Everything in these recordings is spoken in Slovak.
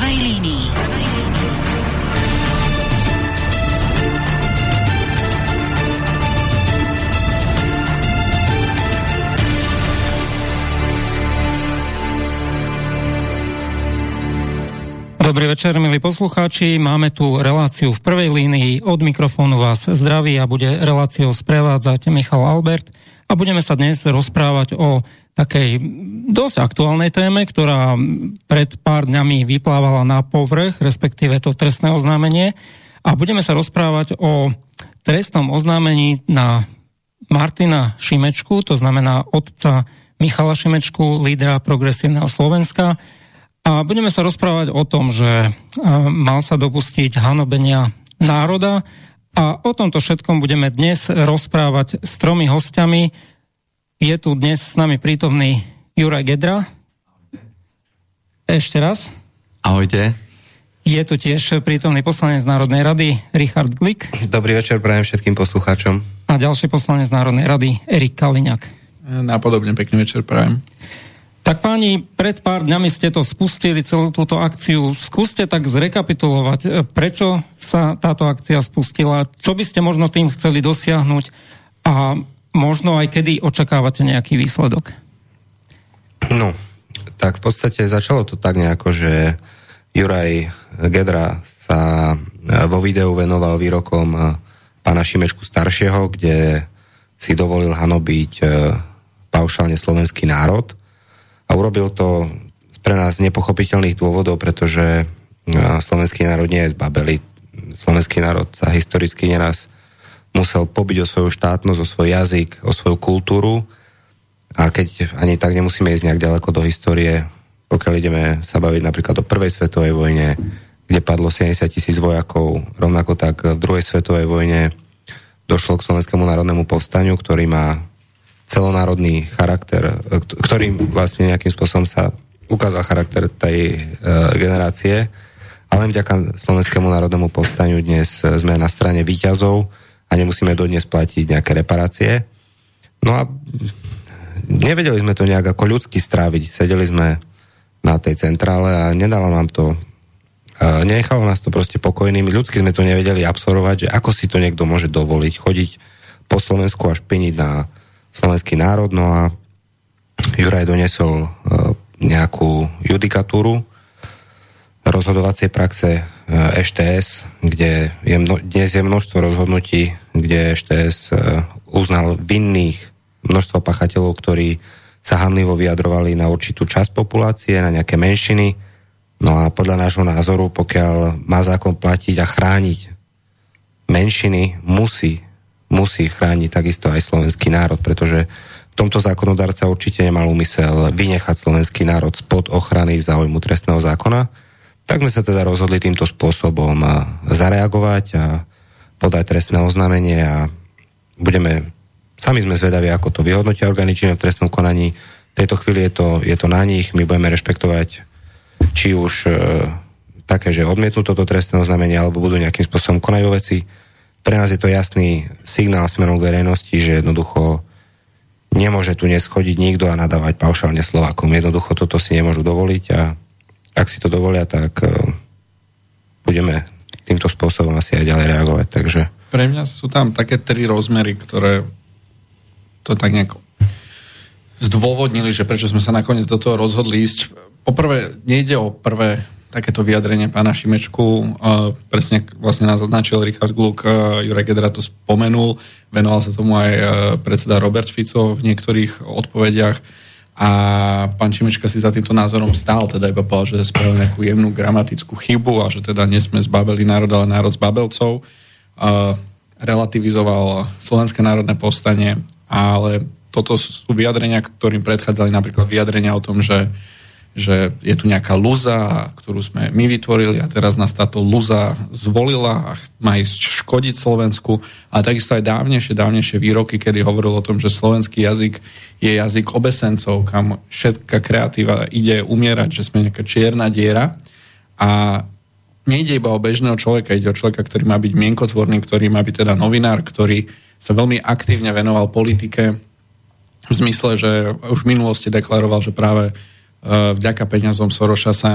prvej línii. Dobrý večer, milí poslucháči. Máme tu reláciu v prvej línii. Od mikrofónu vás zdraví a bude reláciou sprevádzať Michal Albert. A budeme sa dnes rozprávať o takej dosť aktuálnej téme, ktorá pred pár dňami vyplávala na povrch, respektíve to trestné oznámenie. A budeme sa rozprávať o trestnom oznámení na Martina Šimečku, to znamená otca Michala Šimečku, lídra progresívneho Slovenska, a budeme sa rozprávať o tom, že mal sa dopustiť hanobenia národa a o tomto všetkom budeme dnes rozprávať s tromi hostiami. Je tu dnes s nami prítomný Juraj Gedra. Ešte raz. Ahojte. Je tu tiež prítomný poslanec Národnej rady Richard Glik. Dobrý večer prajem všetkým poslucháčom. A ďalší poslanec Národnej rady Erik Kaliňák. Napodobne pekný večer prajem. Tak páni, pred pár dňami ste to spustili, celú túto akciu. Skúste tak zrekapitulovať, e, prečo sa táto akcia spustila, čo by ste možno tým chceli dosiahnuť a možno aj kedy očakávate nejaký výsledok. No, tak v podstate začalo to tak nejako, že Juraj Gedra sa e, vo videu venoval výrokom e, pána Šimečku staršieho, kde si dovolil hanobiť paušálne slovenský národ a urobil to pre nás nepochopiteľných dôvodov, pretože slovenský národ nie je zbabeli. Slovenský národ sa historicky neraz musel pobiť o svoju štátnosť, o svoj jazyk, o svoju kultúru a keď ani tak nemusíme ísť nejak ďaleko do histórie, pokiaľ ideme sa baviť napríklad o prvej svetovej vojne, kde padlo 70 tisíc vojakov, rovnako tak v druhej svetovej vojne došlo k Slovenskému národnému povstaniu, ktorý má celonárodný charakter, ktorým vlastne nejakým spôsobom sa ukázal charakter tej uh, generácie. Ale vďaka Slovenskému národnému povstaniu dnes sme na strane výťazov a nemusíme dodnes platiť nejaké reparácie. No a nevedeli sme to nejak ako ľudsky stráviť. Sedeli sme na tej centrále a nedalo nám to nechalo nás to proste pokojnými. Ľudsky sme to nevedeli absorbovať, že ako si to niekto môže dovoliť chodiť po Slovensku a špiniť na slovenský národ, no a Juraj donesol e, nejakú judikatúru rozhodovacej praxe EŠTS, e kde je mno, dnes je množstvo rozhodnutí, kde EŠTS e, uznal vinných množstvo pachateľov, ktorí sa hanlivo vyjadrovali na určitú časť populácie, na nejaké menšiny. No a podľa nášho názoru, pokiaľ má zákon platiť a chrániť menšiny, musí musí chrániť takisto aj slovenský národ, pretože v tomto zákonodarca určite nemal úmysel vynechať slovenský národ spod ochrany záujmu trestného zákona. Tak sme sa teda rozhodli týmto spôsobom zareagovať a podať trestné oznámenie a budeme, sami sme zvedaví, ako to vyhodnotia orgány v trestnom konaní. V tejto chvíli je to, je to na nich, my budeme rešpektovať či už e, také, že odmietnú toto trestné oznámenie, alebo budú nejakým spôsobom konať vo veci pre nás je to jasný signál smerom verejnosti, že jednoducho nemôže tu neschodiť nikto a nadávať paušálne Slovákom. Jednoducho toto si nemôžu dovoliť a ak si to dovolia, tak uh, budeme týmto spôsobom asi aj ďalej reagovať. Takže... Pre mňa sú tam také tri rozmery, ktoré to tak nejak zdôvodnili, že prečo sme sa nakoniec do toho rozhodli ísť. Poprvé, nejde o prvé takéto vyjadrenie pána Šimečku. Uh, presne vlastne nás označil Richard Gluk, uh, Jurek Gedra to spomenul, venoval sa tomu aj uh, predseda Robert Fico v niektorých odpovediach a pán Šimečka si za týmto názorom stál, teda iba povedal, že spravil nejakú jemnú gramatickú chybu a že teda nesme zbabeli národ, ale národ z babelcov. Relativizoval Slovenské národné povstanie, ale toto sú vyjadrenia, ktorým predchádzali napríklad vyjadrenia o tom, že že je tu nejaká luza, ktorú sme my vytvorili a teraz nás táto luza zvolila a má ísť škodiť Slovensku. A takisto aj dávnejšie, dávnejšie výroky, kedy hovoril o tom, že slovenský jazyk je jazyk obesencov, kam všetká kreatíva ide umierať, že sme nejaká čierna diera. A nejde iba o bežného človeka, ide o človeka, ktorý má byť mienkotvorný, ktorý má byť teda novinár, ktorý sa veľmi aktívne venoval politike v zmysle, že už v minulosti deklaroval, že práve vďaka peniazom Soroša sa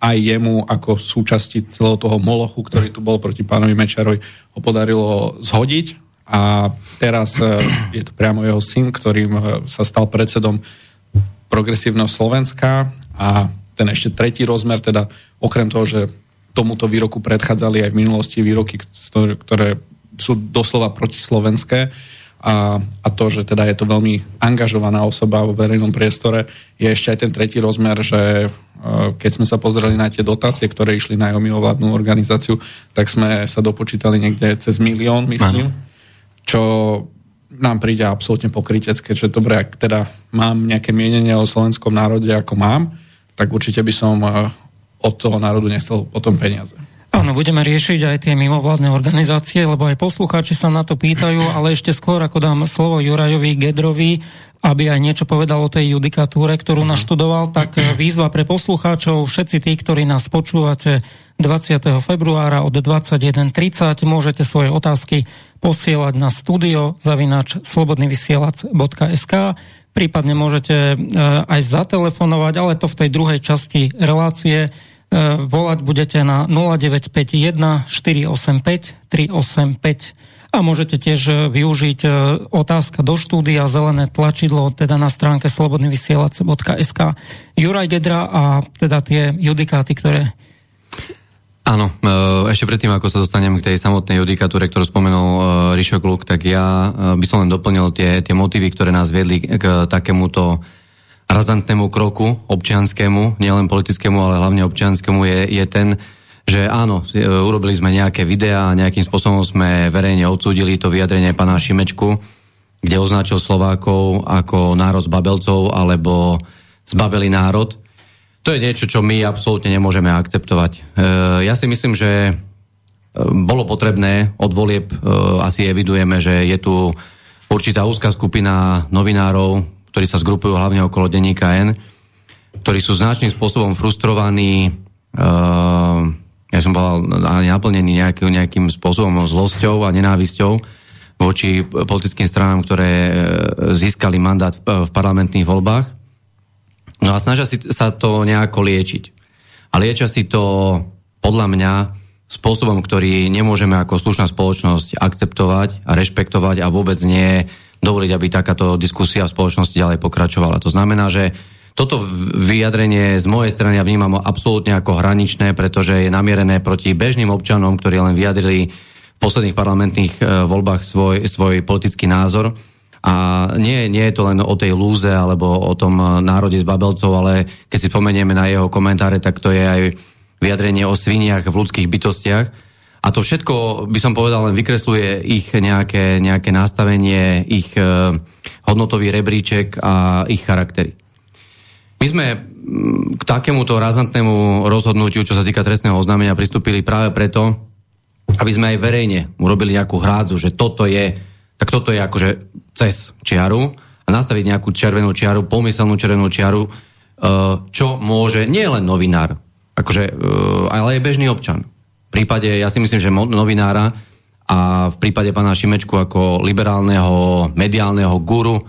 aj jemu ako súčasti celého toho molochu, ktorý tu bol proti pánovi Mečarovi, ho podarilo zhodiť. A teraz e, je to priamo jeho syn, ktorým e, sa stal predsedom progresívneho Slovenska. A ten ešte tretí rozmer, teda okrem toho, že tomuto výroku predchádzali aj v minulosti výroky, ktoré sú doslova protislovenské, a, a to, že teda je to veľmi angažovaná osoba vo verejnom priestore, je ešte aj ten tretí rozmer, že e, keď sme sa pozreli na tie dotácie, ktoré išli na mimovládnu organizáciu, tak sme sa dopočítali niekde cez milión, myslím, čo nám príde absolútne pokrytecké, že dobre, ak teda mám nejaké mienenie o slovenskom národe, ako mám, tak určite by som e, od toho národu nechcel potom peniaze. Áno, budeme riešiť aj tie mimovládne organizácie, lebo aj poslucháči sa na to pýtajú, ale ešte skôr, ako dám slovo Jurajovi Gedrovi, aby aj niečo povedal o tej judikatúre, ktorú mhm. naštudoval, tak eh, výzva pre poslucháčov, všetci tí, ktorí nás počúvate 20. februára od 21.30, môžete svoje otázky posielať na studio zavinač slobodnyvysielac.sk prípadne môžete eh, aj zatelefonovať, ale to v tej druhej časti relácie volať budete na 0951 485 385 a môžete tiež e, využiť e, otázka do štúdia zelené tlačidlo teda na stránke slobodnyvysielac.sk Juraj Gedra a teda tie judikáty, ktoré Áno, ešte predtým, ako sa dostanem k tej samotnej judikatúre, ktorú spomenul Rišo Kluk, tak ja by som len doplnil tie, tie motívy, ktoré nás viedli k takémuto razantnému kroku občianskému, nielen politickému, ale hlavne občianskému je, je ten, že áno, e, urobili sme nejaké videá a nejakým spôsobom sme verejne odsúdili to vyjadrenie pána Šimečku, kde označil Slovákov ako národ z babelcov alebo zbabelý národ. To je niečo, čo my absolútne nemôžeme akceptovať. E, ja si myslím, že e, bolo potrebné od volieb, asi evidujeme, že je tu určitá úzka skupina novinárov, ktorí sa zgrupujú hlavne okolo denníka N, ktorí sú značným spôsobom frustrovaní, uh, ja som povedal, naplnení nejaký, nejakým spôsobom zlosťou a nenávisťou voči politickým stranám, ktoré uh, získali mandát v parlamentných voľbách. No a snažia si sa to nejako liečiť. A liečia si to podľa mňa spôsobom, ktorý nemôžeme ako slušná spoločnosť akceptovať a rešpektovať a vôbec nie dovoliť, aby takáto diskusia v spoločnosti ďalej pokračovala. To znamená, že toto vyjadrenie z mojej strany ja vnímam absolútne ako hraničné, pretože je namierené proti bežným občanom, ktorí len vyjadrili v posledných parlamentných e, voľbách svoj, svoj politický názor. A nie, nie je to len o tej lúze alebo o tom národe z Babelcov, ale keď si spomenieme na jeho komentáre, tak to je aj vyjadrenie o sviniach v ľudských bytostiach a to všetko, by som povedal, len vykresluje ich nejaké, nejaké nastavenie, ich e, hodnotový rebríček a ich charaktery. My sme k takémuto razantnému rozhodnutiu, čo sa týka trestného oznámenia, pristúpili práve preto, aby sme aj verejne urobili nejakú hrádzu, že toto je, tak toto je akože cez čiaru a nastaviť nejakú červenú čiaru, pomyselnú červenú čiaru, e, čo môže nie len novinár, akože, e, ale aj bežný občan prípade, ja si myslím, že novinára a v prípade pána Šimečku ako liberálneho mediálneho guru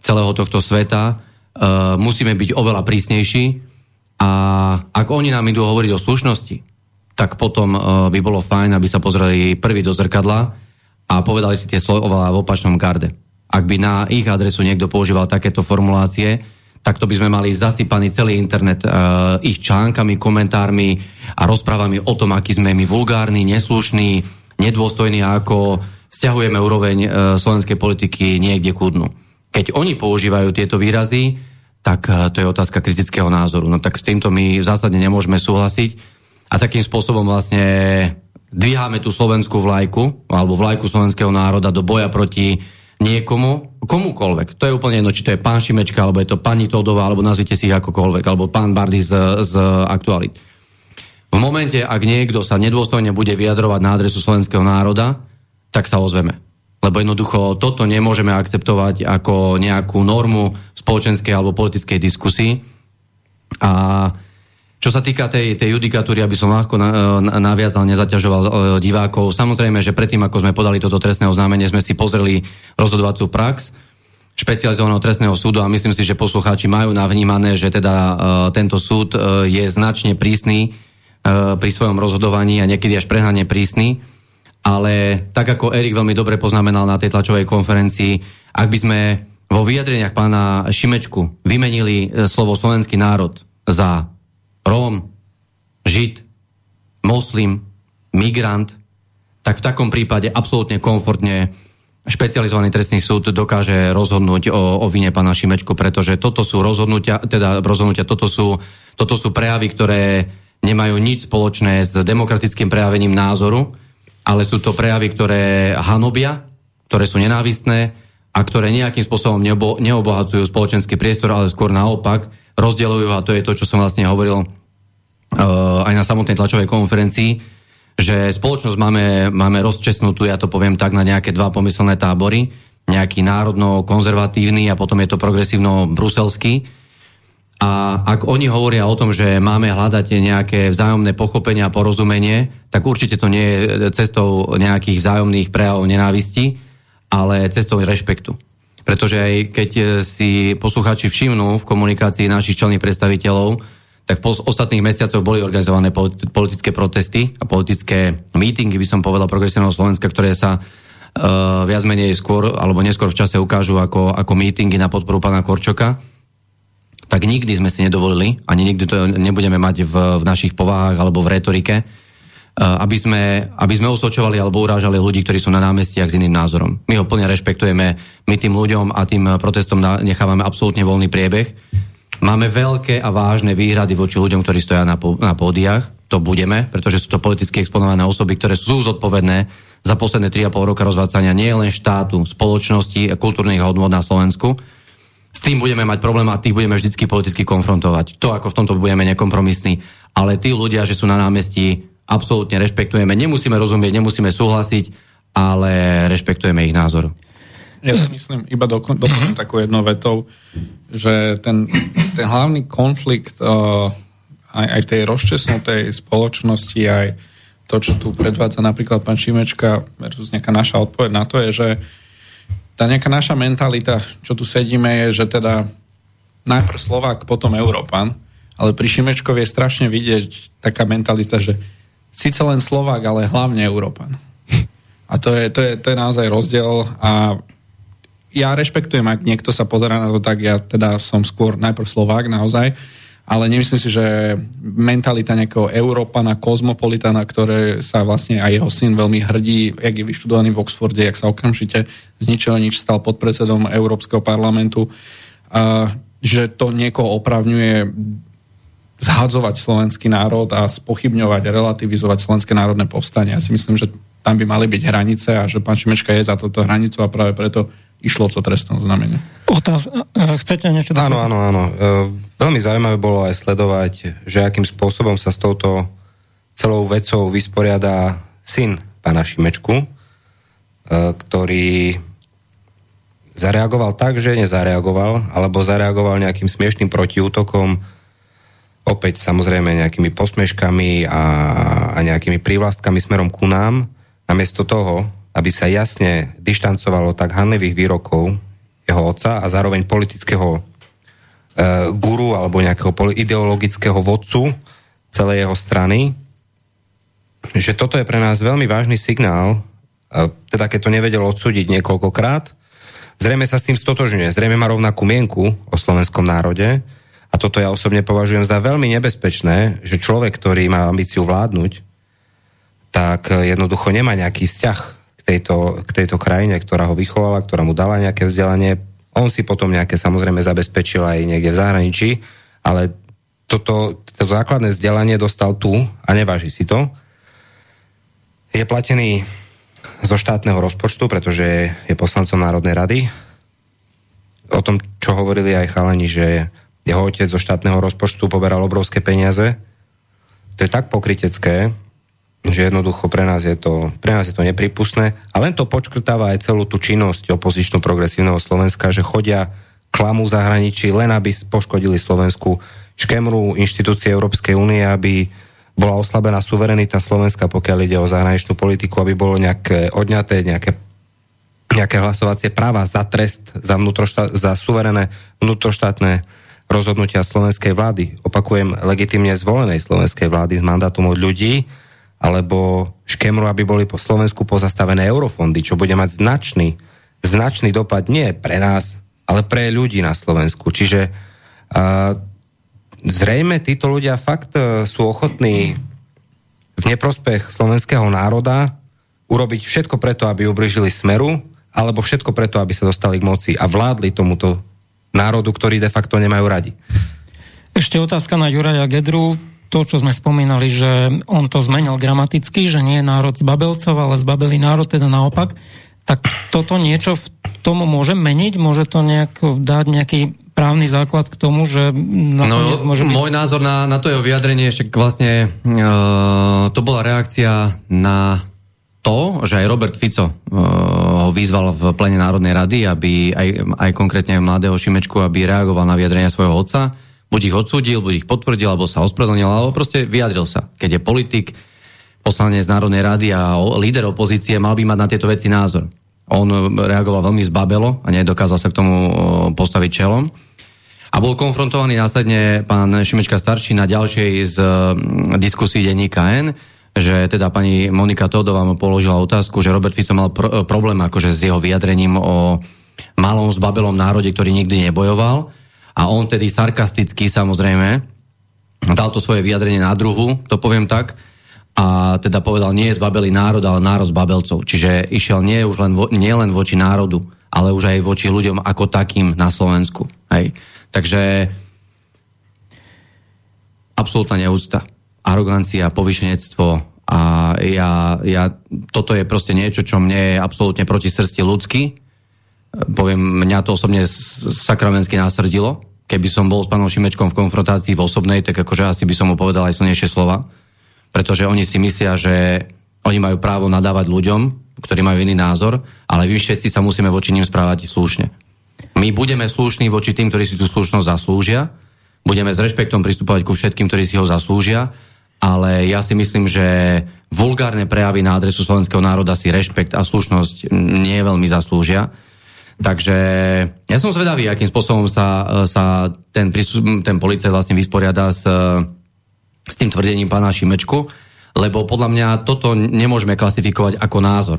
celého tohto sveta uh, musíme byť oveľa prísnejší a ak oni nám idú hovoriť o slušnosti, tak potom uh, by bolo fajn, aby sa pozreli prvý do zrkadla a povedali si tie slova v opačnom garde. Ak by na ich adresu niekto používal takéto formulácie, tak to by sme mali zasypaný celý internet uh, ich článkami, komentármi a rozprávami o tom, aký sme my vulgárni, neslušní, nedôstojní a ako stiahujeme úroveň uh, slovenskej politiky niekde ku dnu. Keď oni používajú tieto výrazy, tak uh, to je otázka kritického názoru. No tak s týmto my zásadne nemôžeme súhlasiť a takým spôsobom vlastne dvíhame tú slovenskú vlajku alebo vlajku slovenského národa do boja proti niekomu, komukoľvek. To je úplne jedno, či to je pán Šimečka, alebo je to pani Todová, alebo nazvite si ich akokoľvek, alebo pán Bardy z, z aktualit. V momente, ak niekto sa nedôstojne bude vyjadrovať na adresu slovenského národa, tak sa ozveme. Lebo jednoducho toto nemôžeme akceptovať ako nejakú normu spoločenskej alebo politickej diskusii. A čo sa týka tej, tej judikatúry, aby som ľahko na, na, naviazal, nezaťažoval e, divákov, samozrejme, že predtým, ako sme podali toto trestné oznámenie, sme si pozreli rozhodovaciu prax špecializovaného trestného súdu a myslím si, že poslucháči majú navnímané, že teda uh, tento súd uh, je značne prísny pri svojom rozhodovaní a niekedy až prehnane prísny. Ale tak ako Erik veľmi dobre poznamenal na tej tlačovej konferencii, ak by sme vo vyjadreniach pána Šimečku vymenili slovo slovenský národ za Róm, Žid, moslim, migrant, tak v takom prípade absolútne komfortne špecializovaný trestný súd dokáže rozhodnúť o, o vine pána Šimečku, pretože toto sú rozhodnutia, teda rozhodnutia, toto sú, toto sú prejavy, ktoré nemajú nič spoločné s demokratickým prejavením názoru, ale sú to prejavy, ktoré hanobia, ktoré sú nenávistné a ktoré nejakým spôsobom neobo, neobohacujú spoločenský priestor, ale skôr naopak rozdeľujú a to je to, čo som vlastne hovoril aj na samotnej tlačovej konferencii, že spoločnosť máme, máme rozčesnutú, ja to poviem tak, na nejaké dva pomyselné tábory, nejaký národno-konzervatívny a potom je to progresívno-bruselský. A ak oni hovoria o tom, že máme hľadať nejaké vzájomné pochopenie a porozumenie, tak určite to nie je cestou nejakých vzájomných prejavov nenávisti, ale cestou rešpektu. Pretože aj keď si poslucháči všimnú v komunikácii našich čelných predstaviteľov, tak po ostatných mesiacoch boli organizované politické protesty a politické mítingy, by som povedal, progresívneho Slovenska, ktoré sa uh, viac menej skôr alebo neskôr v čase ukážu ako, ako mítingy na podporu pána Korčoka, tak nikdy sme si nedovolili, ani nikdy to nebudeme mať v, v našich povahách alebo v retorike, uh, aby sme, aby sme osočovali alebo urážali ľudí, ktorí sú na námestiach s iným názorom. My ho plne rešpektujeme, my tým ľuďom a tým protestom nechávame absolútne voľný priebeh Máme veľké a vážne výhrady voči ľuďom, ktorí stoja na, po, na pódiach. To budeme, pretože sú to politicky exponované osoby, ktoré sú zodpovedné za posledné 3,5 roka rozvádzania nie len štátu, spoločnosti a kultúrnych hodnot na Slovensku. S tým budeme mať problém a tých budeme vždy politicky konfrontovať. To, ako v tomto budeme nekompromisní. Ale tí ľudia, že sú na námestí, absolútne rešpektujeme. Nemusíme rozumieť, nemusíme súhlasiť, ale rešpektujeme ich názor. Ja si myslím, iba dokončím do, takú jednou vetou, že ten, ten hlavný konflikt uh, aj, aj v tej rozčesnutej spoločnosti, aj to, čo tu predvádza napríklad pán Šimečka versus nejaká naša odpoveď na to je, že tá nejaká naša mentalita, čo tu sedíme, je, že teda najprv Slovák, potom Európan, ale pri Šimečkovi je strašne vidieť taká mentalita, že síce len Slovák, ale hlavne Európan. A to je, to je, to je naozaj rozdiel a ja rešpektujem, ak niekto sa pozera na to tak, ja teda som skôr najprv Slovák naozaj, ale nemyslím si, že mentalita nejakého Európana, kozmopolitana, ktoré sa vlastne aj jeho syn veľmi hrdí, jak je vyštudovaný v Oxforde, jak sa okamžite z ničoho nič stal podpredsedom Európskeho parlamentu, a, že to niekoho opravňuje zhadzovať slovenský národ a spochybňovať, relativizovať slovenské národné povstanie. Ja si myslím, že tam by mali byť hranice a že pán Šimečka je za toto hranicu a práve preto išlo to trestné znamenie. Otáz, chcete niečo Áno, áno, áno. E, veľmi zaujímavé bolo aj sledovať, že akým spôsobom sa s touto celou vecou vysporiada syn pána Šimečku, e, ktorý zareagoval tak, že nezareagoval, alebo zareagoval nejakým smiešným protiútokom, opäť samozrejme nejakými posmeškami a, a nejakými prívlastkami smerom ku nám, namiesto toho, aby sa jasne dištancovalo tak hanlivých výrokov jeho otca a zároveň politického e, guru alebo nejakého ideologického vodcu celej jeho strany, že toto je pre nás veľmi vážny signál, e, teda keď to nevedel odsúdiť niekoľkokrát, zrejme sa s tým stotožňuje, zrejme má rovnakú mienku o slovenskom národe a toto ja osobne považujem za veľmi nebezpečné, že človek, ktorý má ambíciu vládnuť, tak jednoducho nemá nejaký vzťah tejto, k tejto krajine, ktorá ho vychovala, ktorá mu dala nejaké vzdelanie. On si potom nejaké samozrejme zabezpečil aj niekde v zahraničí, ale toto, toto základné vzdelanie dostal tu a neváži si to. Je platený zo štátneho rozpočtu, pretože je poslancom Národnej rady. O tom, čo hovorili aj chalani, že jeho otec zo štátneho rozpočtu poberal obrovské peniaze. To je tak pokrytecké, že jednoducho pre nás je to, pre nás je to nepripustné. A len to počkrtáva aj celú tú činnosť opozično progresívneho Slovenska, že chodia klamu v zahraničí len aby poškodili Slovensku, škemru inštitúcie Európskej únie, aby bola oslabená suverenita Slovenska, pokiaľ ide o zahraničnú politiku, aby bolo nejaké odňaté nejaké nejaké hlasovacie práva za trest, za, za suverené vnútroštátne rozhodnutia slovenskej vlády, opakujem, legitimne zvolenej slovenskej vlády s mandátom od ľudí, alebo škemru, aby boli po Slovensku pozastavené eurofondy, čo bude mať značný, značný dopad nie pre nás, ale pre ľudí na Slovensku. Čiže uh, zrejme títo ľudia fakt uh, sú ochotní v neprospech slovenského národa urobiť všetko preto, aby ubližili smeru, alebo všetko preto, aby sa dostali k moci a vládli tomuto národu, ktorý de facto nemajú radi. Ešte otázka na Juraja Gedru. To, čo sme spomínali, že on to zmenil gramaticky, že nie je národ z Babelcov, ale zbabelý národ, teda naopak. Tak toto niečo v tomu môže meniť? Môže to nejak dať nejaký právny základ k tomu, že no, môže byť... Môj názor na, na to jeho vyjadrenie, však vlastne uh, to bola reakcia na to, že aj Robert Fico uh, ho vyzval v plene Národnej rady, aby aj, aj konkrétne mladého Šimečku, aby reagoval na vyjadrenia svojho otca, buď ich odsúdil, buď ich potvrdil, alebo sa ospravedlnil, alebo proste vyjadril sa. Keď je politik, poslanec Národnej rady a líder opozície, mal by mať na tieto veci názor. On reagoval veľmi zbabelo a nedokázal sa k tomu uh, postaviť čelom. A bol konfrontovaný následne pán Šimečka starší na ďalšej z uh, diskusí denníka N, že teda pani Monika Todová mu položila otázku, že Robert Fico mal pr- problém akože s jeho vyjadrením o malom zbabelom národe, ktorý nikdy nebojoval a on tedy sarkasticky samozrejme dal to svoje vyjadrenie na druhu, to poviem tak, a teda povedal, nie je zbabelý národ, ale národ z babelcov. Čiže išiel nie už len, vo, nie len voči národu, ale už aj voči ľuďom ako takým na Slovensku. Hej. Takže absolútna neúcta arogancia, povyšenectvo a ja, ja, toto je proste niečo, čo mne je absolútne proti srsti ľudsky. Poviem, mňa to osobne sakramensky nasrdilo. Keby som bol s pánom Šimečkom v konfrontácii v osobnej, tak akože asi by som mu povedal aj silnejšie slova. Pretože oni si myslia, že oni majú právo nadávať ľuďom, ktorí majú iný názor, ale vy všetci sa musíme voči ním správať slušne. My budeme slušní voči tým, ktorí si tú slušnosť zaslúžia, budeme s rešpektom pristupovať ku všetkým, ktorí si ho zaslúžia ale ja si myslím, že vulgárne prejavy na adresu slovenského národa si rešpekt a slušnosť nie veľmi zaslúžia. Takže ja som zvedavý, akým spôsobom sa, sa ten, ten policajt vlastne vysporiada s, s tým tvrdením pána Šimečku, lebo podľa mňa toto nemôžeme klasifikovať ako názor.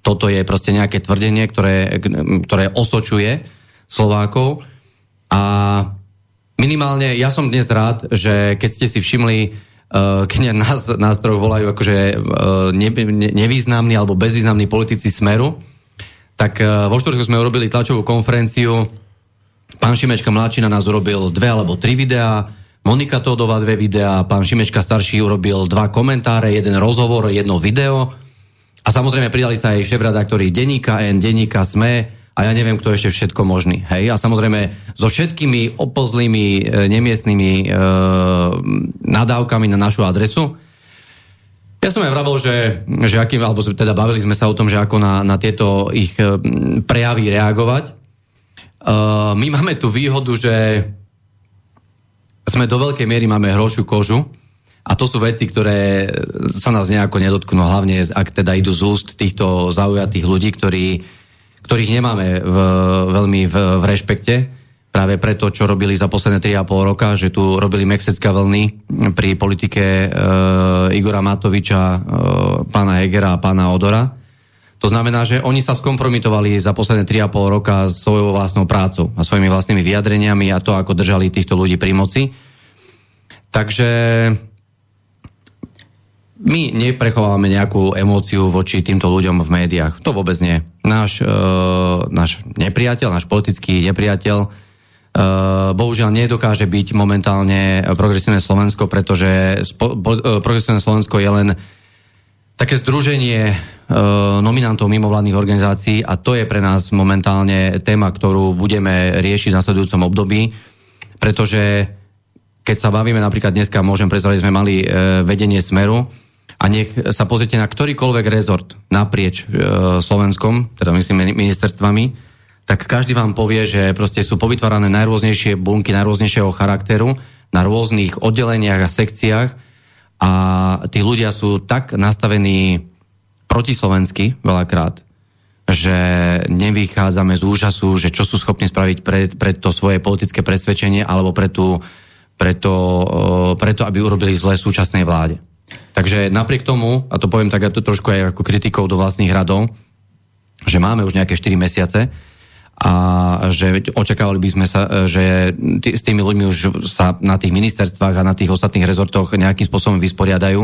Toto je proste nejaké tvrdenie, ktoré, ktoré osočuje Slovákov a minimálne ja som dnes rád, že keď ste si všimli Uh, keď nás, nás troch volajú akože ne, nevýznamní alebo bezvýznamní politici Smeru, tak uh, vo štvrtku sme urobili tlačovú konferenciu. Pán Šimečka mladší na nás urobil dve alebo tri videá, Monika Todová dve videá, pán Šimečka starší urobil dva komentáre, jeden rozhovor, jedno video. A samozrejme pridali sa aj šéf-redaktori Deníka N, Deníka SME, a ja neviem, kto ešte všetko možný. Hej? A samozrejme so všetkými opozlými, e, nemiestnými e, nadávkami na našu adresu. Ja som aj vravil, že, že akým, alebo teda bavili sme sa o tom, že ako na, na tieto ich e, prejavy reagovať. E, my máme tú výhodu, že sme do veľkej miery máme hrošiu kožu a to sú veci, ktoré sa nás nejako nedotknú, hlavne ak teda idú z úst týchto zaujatých ľudí, ktorí ktorých nemáme v, veľmi v, v rešpekte, práve preto, čo robili za posledné 3,5 roka, že tu robili mexická vlny pri politike e, Igora Matoviča, e, pána Hegera a pána Odora. To znamená, že oni sa skompromitovali za posledné 3,5 roka svojou vlastnou prácou a svojimi vlastnými vyjadreniami a to, ako držali týchto ľudí pri moci. Takže my neprechováme nejakú emóciu voči týmto ľuďom v médiách. To vôbec nie. Náš, e, náš nepriateľ, náš politický nepriateľ bohužiaľ nedokáže byť momentálne progresívne Slovensko, pretože spo, e, progresívne Slovensko je len také združenie e, nominantov mimovládnych organizácií a to je pre nás momentálne téma, ktorú budeme riešiť v nasledujúcom období, pretože keď sa bavíme napríklad dneska, môžem predstaviť, sme mali vedenie Smeru, a nech sa pozrite na ktorýkoľvek rezort naprieč Slovenskom, teda myslím ministerstvami, tak každý vám povie, že proste sú povytvárané najrôznejšie bunky najrôznejšieho charakteru na rôznych oddeleniach a sekciách a tí ľudia sú tak nastavení protislovensky veľakrát, že nevychádzame z úžasu, že čo sú schopní spraviť pre, pre to svoje politické presvedčenie alebo pre, tú, pre, to, pre to, aby urobili zle súčasnej vláde. Takže napriek tomu, a to poviem tak to trošku aj ako kritikou do vlastných radov, že máme už nejaké 4 mesiace a že očakávali by sme sa, že t- s tými ľuďmi už sa na tých ministerstvách a na tých ostatných rezortoch nejakým spôsobom vysporiadajú.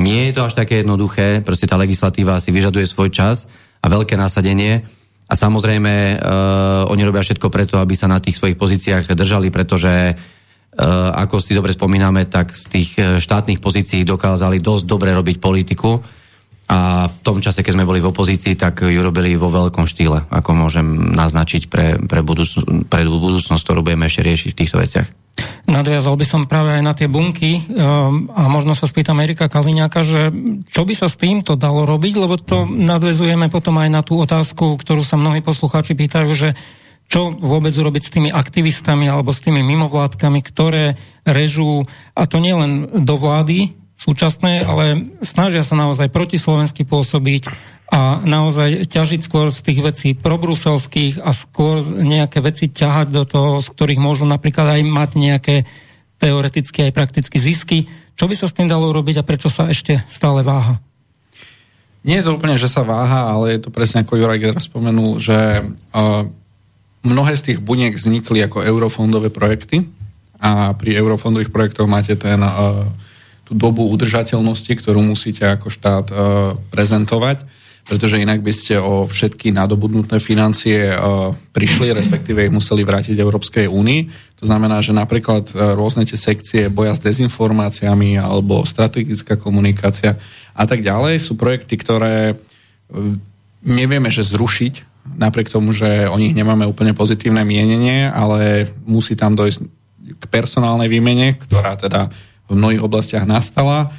Nie je to až také jednoduché, proste tá legislatíva si vyžaduje svoj čas a veľké nasadenie. A samozrejme, uh, oni robia všetko preto, aby sa na tých svojich pozíciách držali, pretože uh, ako si dobre spomíname, tak z tých e, štátnych pozícií dokázali dosť dobre robiť politiku a v tom čase, keď sme boli v opozícii, tak ju robili vo veľkom štýle, ako môžem naznačiť pre, pre, budúc, pre budúcnosť, ktorú budeme ešte riešiť v týchto veciach. Nadviazal by som práve aj na tie bunky um, a možno sa spýtam Erika Kaliňáka, že čo by sa s týmto dalo robiť, lebo to nadvezujeme potom aj na tú otázku, ktorú sa mnohí poslucháči pýtajú, že čo vôbec urobiť s tými aktivistami alebo s tými mimovládkami, ktoré režú, a to nielen do vlády súčasné, ale snažia sa naozaj protislovensky pôsobiť, a naozaj ťažiť skôr z tých vecí probruselských a skôr nejaké veci ťahať do toho, z ktorých môžu napríklad aj mať nejaké teoretické aj prakticky zisky. Čo by sa s tým dalo robiť a prečo sa ešte stále váha? Nie je to úplne, že sa váha, ale je to presne ako Juraj Gedra spomenul, že mnohé z tých buniek vznikli ako eurofondové projekty a pri eurofondových projektoch máte ten, uh, tú dobu udržateľnosti, ktorú musíte ako štát uh, prezentovať pretože inak by ste o všetky nadobudnuté financie uh, prišli, respektíve ich museli vrátiť Európskej únii. To znamená, že napríklad uh, rôzne tie sekcie boja s dezinformáciami alebo strategická komunikácia a tak ďalej sú projekty, ktoré nevieme, že zrušiť, napriek tomu, že o nich nemáme úplne pozitívne mienenie, ale musí tam dojsť k personálnej výmene, ktorá teda v mnohých oblastiach nastala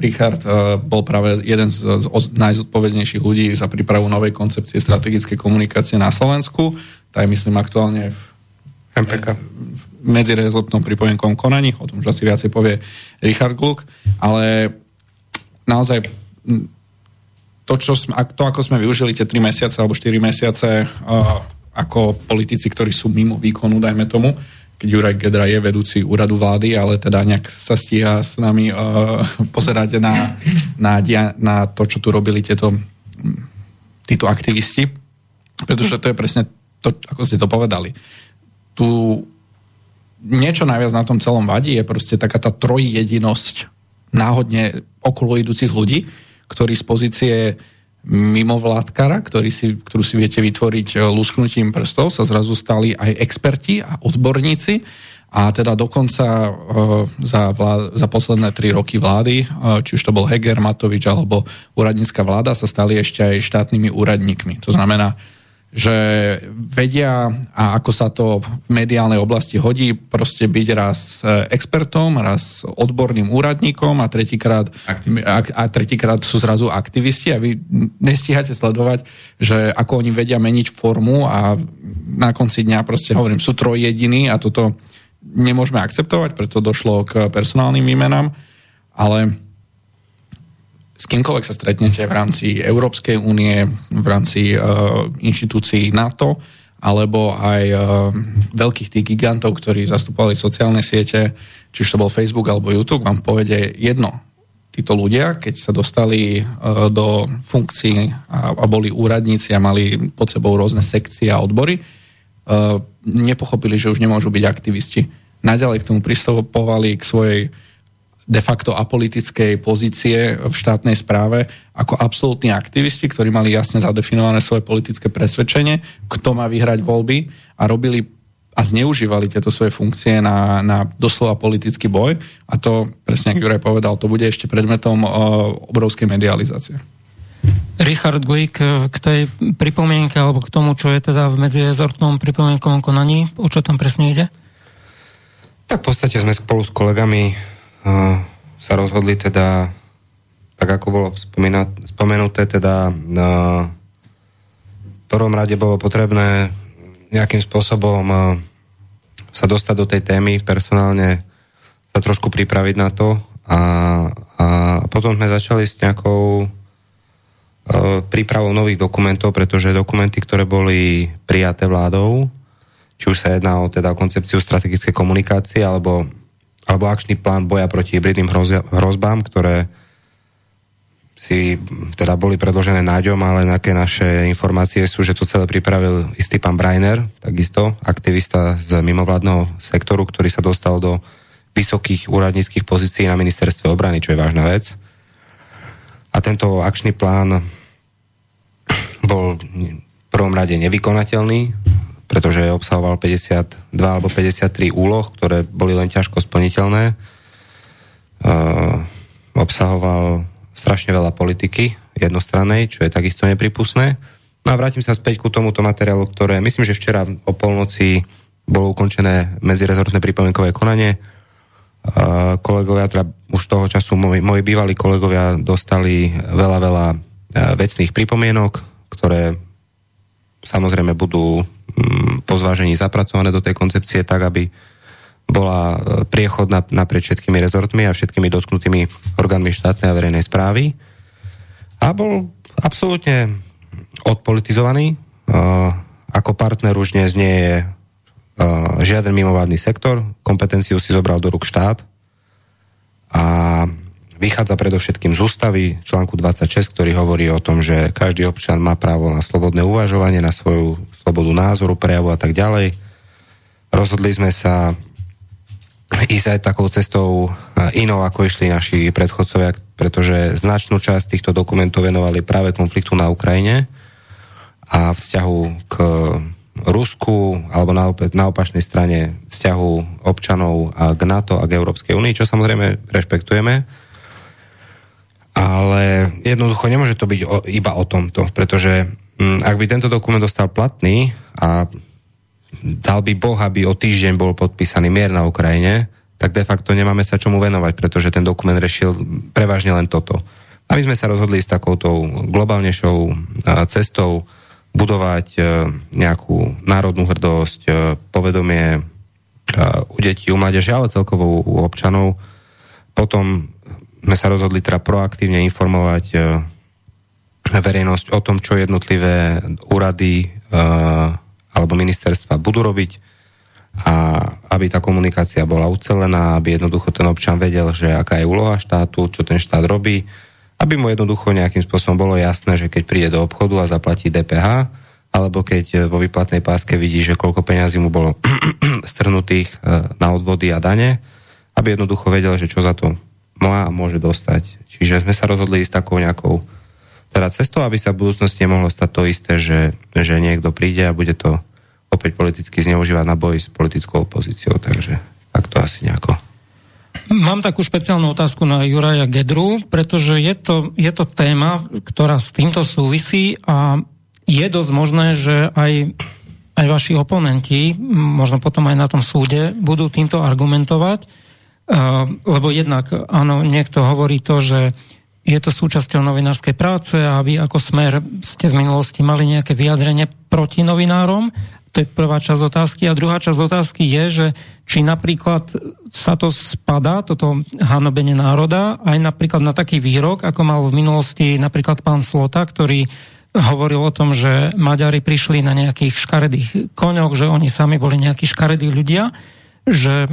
Richard bol práve jeden z, najzodpovednejších ľudí za prípravu novej koncepcie strategickej komunikácie na Slovensku. Tá je, myslím, aktuálne v MPK. medzirezortnom pripomienkom konaní, o tom už asi viacej povie Richard Gluck, ale naozaj to, čo sme, to, ako sme využili tie 3 mesiace alebo 4 mesiace uh, ako politici, ktorí sú mimo výkonu, dajme tomu, keď Juraj Gedra je vedúci úradu vlády, ale teda nejak sa stíha s nami uh, pozerať na, na, dia, na to, čo tu robili tieto, títo aktivisti. Pretože to je presne to, ako ste to povedali. Tu niečo najviac na tom celom vadí je proste taká tá trojjedinosť náhodne okolo idúcich ľudí, ktorí z pozície mimovládkara, ktorý si, ktorú si viete vytvoriť e, lusknutím prstov, sa zrazu stali aj experti a odborníci a teda dokonca uh, za, vlád, za posledné tri roky vlády, uh, či už to bol Heger, Matovič alebo úradnícka vláda, sa stali ešte aj štátnymi úradníkmi. To znamená, že vedia, a ako sa to v mediálnej oblasti hodí, proste byť raz e, expertom, raz odborným úradníkom a tretíkrát, a, a tretíkrát sú zrazu aktivisti a vy nestíhate sledovať, že ako oni vedia meniť formu a na konci dňa proste hovorím, sú trojjediní a toto nemôžeme akceptovať, preto došlo k personálnym výmenám, ale s kýmkoľvek sa stretnete v rámci Európskej únie, v rámci uh, inštitúcií NATO, alebo aj uh, veľkých tých gigantov, ktorí zastupovali sociálne siete, či už to bol Facebook alebo YouTube, vám povede jedno. Títo ľudia, keď sa dostali uh, do funkcií a, a boli úradníci a mali pod sebou rôzne sekcie a odbory, uh, nepochopili, že už nemôžu byť aktivisti. Naďalej k tomu pristupovali k svojej de facto apolitickej pozície v štátnej správe ako absolútni aktivisti, ktorí mali jasne zadefinované svoje politické presvedčenie, kto má vyhrať voľby a robili a zneužívali tieto svoje funkcie na, na doslova politický boj. A to, presne ako Juraj povedal, to bude ešte predmetom uh, obrovskej medializácie. Richard Glick, e, k tej pripomienke alebo k tomu, čo je teda v medzirezortnom pripomienkovom konaní, o čo tam presne ide? Tak v podstate sme spolu s kolegami sa rozhodli teda, tak ako bolo spomenuté, teda v prvom rade bolo potrebné nejakým spôsobom sa dostať do tej témy, personálne sa trošku pripraviť na to a, a potom sme začali s nejakou prípravou nových dokumentov, pretože dokumenty, ktoré boli prijaté vládou, či už sa jedná o teda koncepciu strategickej komunikácie alebo, alebo akčný plán boja proti hybridným hrozbám, ktoré si teda boli predložené náďom, ale nejaké naše informácie sú, že to celé pripravil istý pán Breiner, takisto aktivista z mimovládneho sektoru, ktorý sa dostal do vysokých úradníckých pozícií na ministerstve obrany, čo je vážna vec. A tento akčný plán bol v prvom rade nevykonateľný, pretože obsahoval 52 alebo 53 úloh, ktoré boli len ťažko splniteľné. Uh, obsahoval strašne veľa politiky jednostrannej, čo je takisto nepripustné. No a vrátim sa späť ku tomuto materiálu, ktoré myslím, že včera o polnoci bolo ukončené medzirezortné pripomienkové konanie. Kolegovia, teda už toho času moji, moji bývalí kolegovia dostali veľa, veľa e, vecných pripomienok, ktoré samozrejme budú po zvážení zapracované do tej koncepcie tak, aby bola e, priechodná naprieč všetkými rezortmi a všetkými dotknutými orgánmi štátnej a verejnej správy. A bol absolútne odpolitizovaný. E, ako partner už dnes nie je e, žiaden mimovládny sektor. Kompetenciu si zobral do rúk štát. A vychádza predovšetkým z ústavy článku 26, ktorý hovorí o tom, že každý občan má právo na slobodné uvažovanie, na svoju slobodu názoru, prejavu a tak ďalej. Rozhodli sme sa ísť aj takou cestou inou, ako išli naši predchodcovia, pretože značnú časť týchto dokumentov venovali práve konfliktu na Ukrajine a vzťahu k Rusku alebo na, na opačnej strane vzťahu občanov k NATO a k Európskej únii, čo samozrejme rešpektujeme. Ale jednoducho nemôže to byť o, iba o tomto, pretože ak by tento dokument dostal platný a dal by Boh, aby o týždeň bol podpísaný mier na Ukrajine, tak de facto nemáme sa čomu venovať, pretože ten dokument rešil prevažne len toto. A my sme sa rozhodli s takouto globálnejšou cestou budovať e, nejakú národnú hrdosť, e, povedomie e, u detí, u mládeže, ale celkovo u občanov. Potom sme sa rozhodli teda proaktívne informovať verejnosť o tom, čo jednotlivé úrady alebo ministerstva budú robiť a aby tá komunikácia bola ucelená, aby jednoducho ten občan vedel, že aká je úloha štátu, čo ten štát robí, aby mu jednoducho nejakým spôsobom bolo jasné, že keď príde do obchodu a zaplatí DPH, alebo keď vo výplatnej páske vidí, že koľko peňazí mu bolo strnutých e, na odvody a dane, aby jednoducho vedel, že čo za to má a môže dostať. Čiže sme sa rozhodli ísť takou nejakou teda cestou, aby sa v budúcnosti mohlo stať to isté, že, že niekto príde a bude to opäť politicky zneužívať na boj s politickou opozíciou, takže tak to asi nejako. Mám takú špeciálnu otázku na Juraja Gedru, pretože je to, je to téma, ktorá s týmto súvisí a je dosť možné, že aj, aj vaši oponenti, možno potom aj na tom súde, budú týmto argumentovať, lebo jednak, áno, niekto hovorí to, že je to súčasťou novinárskej práce a vy ako smer ste v minulosti mali nejaké vyjadrenie proti novinárom. To je prvá časť otázky. A druhá časť otázky je, že či napríklad sa to spadá, toto hanobenie národa, aj napríklad na taký výrok, ako mal v minulosti napríklad pán Slota, ktorý hovoril o tom, že Maďari prišli na nejakých škaredých koňoch, že oni sami boli nejakí škaredí ľudia, že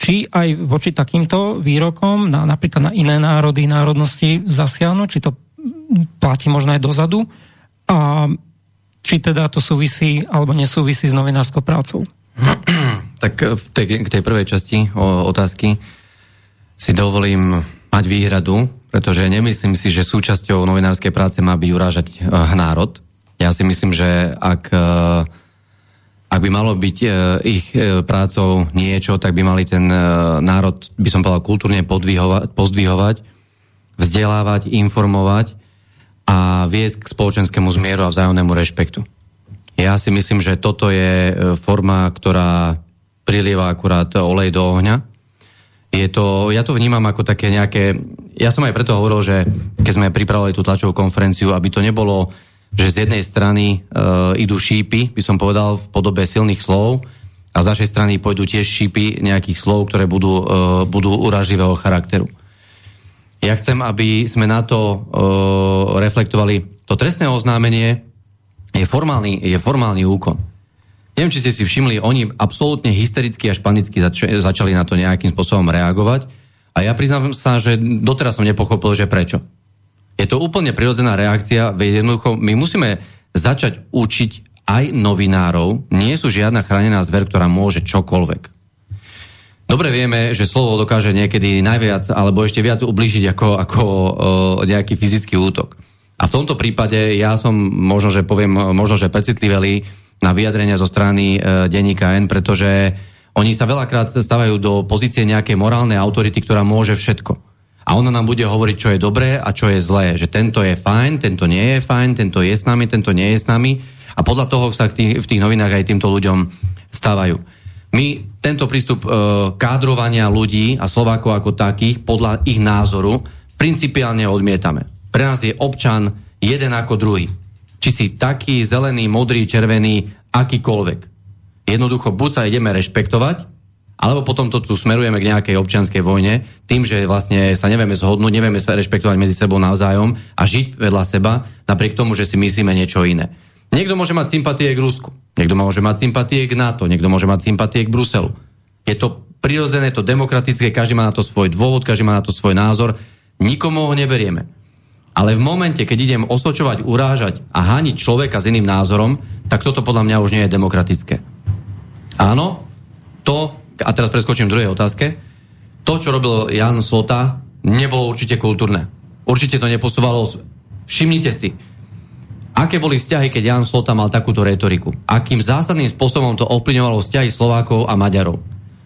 či aj voči takýmto výrokom, na, napríklad na iné národy, národnosti zasiahnu, či to platí možno aj dozadu a či teda to súvisí alebo nesúvisí s novinárskou prácou. Tak v tej, k tej prvej časti o, otázky si dovolím mať výhradu, pretože nemyslím si, že súčasťou novinárskej práce má byť urážať uh, národ. Ja si myslím, že ak uh, ak by malo byť e, ich e, prácou niečo, tak by mali ten e, národ, by som povedal, kultúrne pozdvihovať, vzdelávať, informovať a viesť k spoločenskému zmieru a vzájomnému rešpektu. Ja si myslím, že toto je forma, ktorá prilieva akurát olej do ohňa. Je to, ja to vnímam ako také nejaké... Ja som aj preto hovoril, že keď sme pripravovali tú tlačovú konferenciu, aby to nebolo že z jednej strany e, idú šípy, by som povedal, v podobe silných slov a z našej strany pôjdu tiež šípy nejakých slov, ktoré budú, e, budú uraživého charakteru. Ja chcem, aby sme na to e, reflektovali to trestné oznámenie je formálny, je formálny úkon. Neviem, či ste si všimli, oni absolútne hystericky až panicky zač- začali na to nejakým spôsobom reagovať a ja priznám sa, že doteraz som nepochopil, že prečo. Je to úplne prirodzená reakcia, veď jednoducho my musíme začať učiť aj novinárov, nie sú žiadna chránená zver, ktorá môže čokoľvek. Dobre vieme, že slovo dokáže niekedy najviac alebo ešte viac ublížiť ako, ako uh, nejaký fyzický útok. A v tomto prípade ja som možno, že poviem, možno, že precitlivelý na vyjadrenia zo strany uh, denníka N, pretože oni sa veľakrát stávajú do pozície nejakej morálnej autority, ktorá môže všetko. A ona nám bude hovoriť, čo je dobré a čo je zlé. Že tento je fajn, tento nie je fajn, tento je s nami, tento nie je s nami. A podľa toho sa tých, v tých novinách aj týmto ľuďom stávajú. My tento prístup e, kádrovania ľudí a Slovákov ako takých podľa ich názoru principiálne odmietame. Pre nás je občan jeden ako druhý. Či si taký, zelený, modrý, červený, akýkoľvek. Jednoducho buď sa ideme rešpektovať, alebo potom to tu smerujeme k nejakej občianskej vojne, tým, že vlastne sa nevieme zhodnúť, nevieme sa rešpektovať medzi sebou navzájom a žiť vedľa seba, napriek tomu, že si myslíme niečo iné. Niekto môže mať sympatie k Rusku, niekto môže mať sympatie k NATO, niekto môže mať sympatie k Bruselu. Je to prirodzené, to demokratické, každý má na to svoj dôvod, každý má na to svoj názor, nikomu ho neberieme. Ale v momente, keď idem osočovať, urážať a hániť človeka s iným názorom, tak toto podľa mňa už nie je demokratické. Áno, to, a teraz preskočím druhej otázke, to, čo robil Jan Slota, nebolo určite kultúrne. Určite to neposúvalo. Všimnite si, Aké boli vzťahy, keď Jan Slota mal takúto retoriku? Akým zásadným spôsobom to ovplyvňovalo vzťahy Slovákov a Maďarov?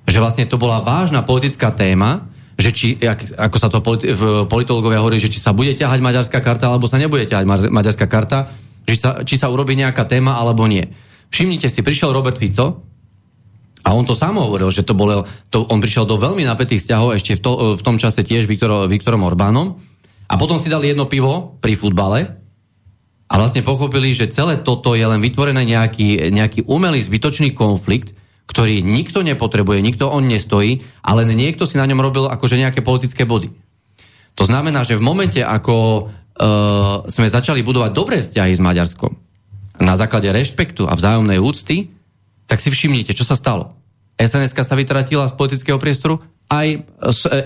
Že vlastne to bola vážna politická téma, že či, ako sa to politi- politológovia hovorí, že či sa bude ťahať maďarská karta, alebo sa nebude ťahať maďarská karta, že sa, či sa urobí nejaká téma, alebo nie. Všimnite si, prišiel Robert Fico a on to sám hovoril, že to bolo, to, on prišiel do veľmi napätých vzťahov ešte v, to, v tom čase tiež Viktor, Viktorom Orbánom a potom si dali jedno pivo pri futbale a vlastne pochopili, že celé toto je len vytvorený nejaký, nejaký umelý zbytočný konflikt, ktorý nikto nepotrebuje, nikto on nestojí, ale niekto si na ňom robil akože nejaké politické body. To znamená, že v momente, ako uh, sme začali budovať dobré vzťahy s Maďarskom, na základe rešpektu a vzájomnej úcty, tak si všimnite, čo sa stalo. sns sa vytratila z politického priestoru, aj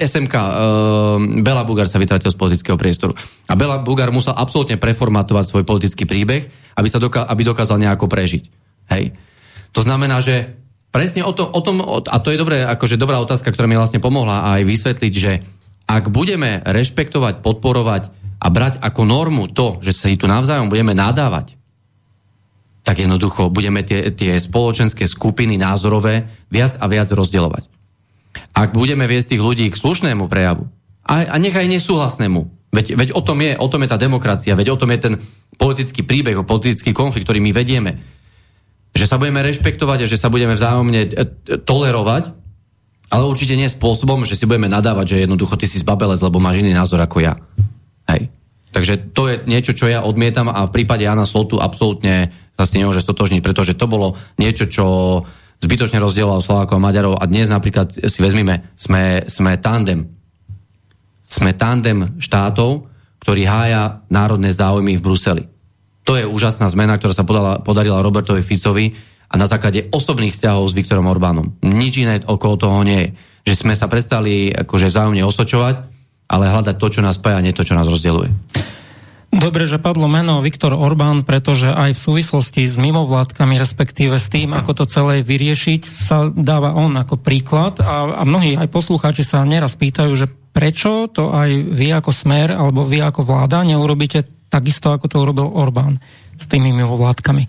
SMK, uh, ehm, Bela Bugar sa vytratil z politického priestoru. A Bela Bugar musel absolútne preformatovať svoj politický príbeh, aby, sa doka- aby dokázal nejako prežiť. Hej. To znamená, že presne o, to, o tom, a to je dobré, akože dobrá otázka, ktorá mi vlastne pomohla aj vysvetliť, že ak budeme rešpektovať, podporovať a brať ako normu to, že sa tu navzájom budeme nadávať, tak jednoducho budeme tie, tie spoločenské skupiny názorové viac a viac rozdielovať. Ak budeme viesť tých ľudí k slušnému prejavu a, a nechaj nesúhlasnému, veď, veď o, tom je, o tom je tá demokracia, veď o tom je ten politický príbeh, o politický konflikt, ktorý my vedieme, že sa budeme rešpektovať a že sa budeme vzájomne e, tolerovať, ale určite nie spôsobom, že si budeme nadávať, že jednoducho ty si zbabelec, lebo máš iný názor ako ja. Hej. Takže to je niečo, čo ja odmietam a v prípade Jana Slotu absolútne sa s tým nemôže stotožniť, pretože to bolo niečo, čo zbytočne rozdieloval Slovákov a Maďarov a dnes napríklad si vezmime, sme, sme tandem. Sme tandem štátov, ktorí hája národné záujmy v Bruseli. To je úžasná zmena, ktorá sa podala, podarila Robertovi Ficovi a na základe osobných vzťahov s Viktorom Orbánom. Nič iné okolo toho nie je. Že sme sa prestali akože vzájomne osočovať, ale hľadať to, čo nás spája, nie to, čo nás rozdeluje. Dobre, že padlo meno Viktor Orbán, pretože aj v súvislosti s mimovládkami, respektíve s tým, ako to celé vyriešiť, sa dáva on ako príklad a, a mnohí aj poslucháči sa neraz pýtajú, že prečo to aj vy ako smer alebo vy ako vláda neurobíte takisto, ako to urobil Orbán s tými mimovládkami.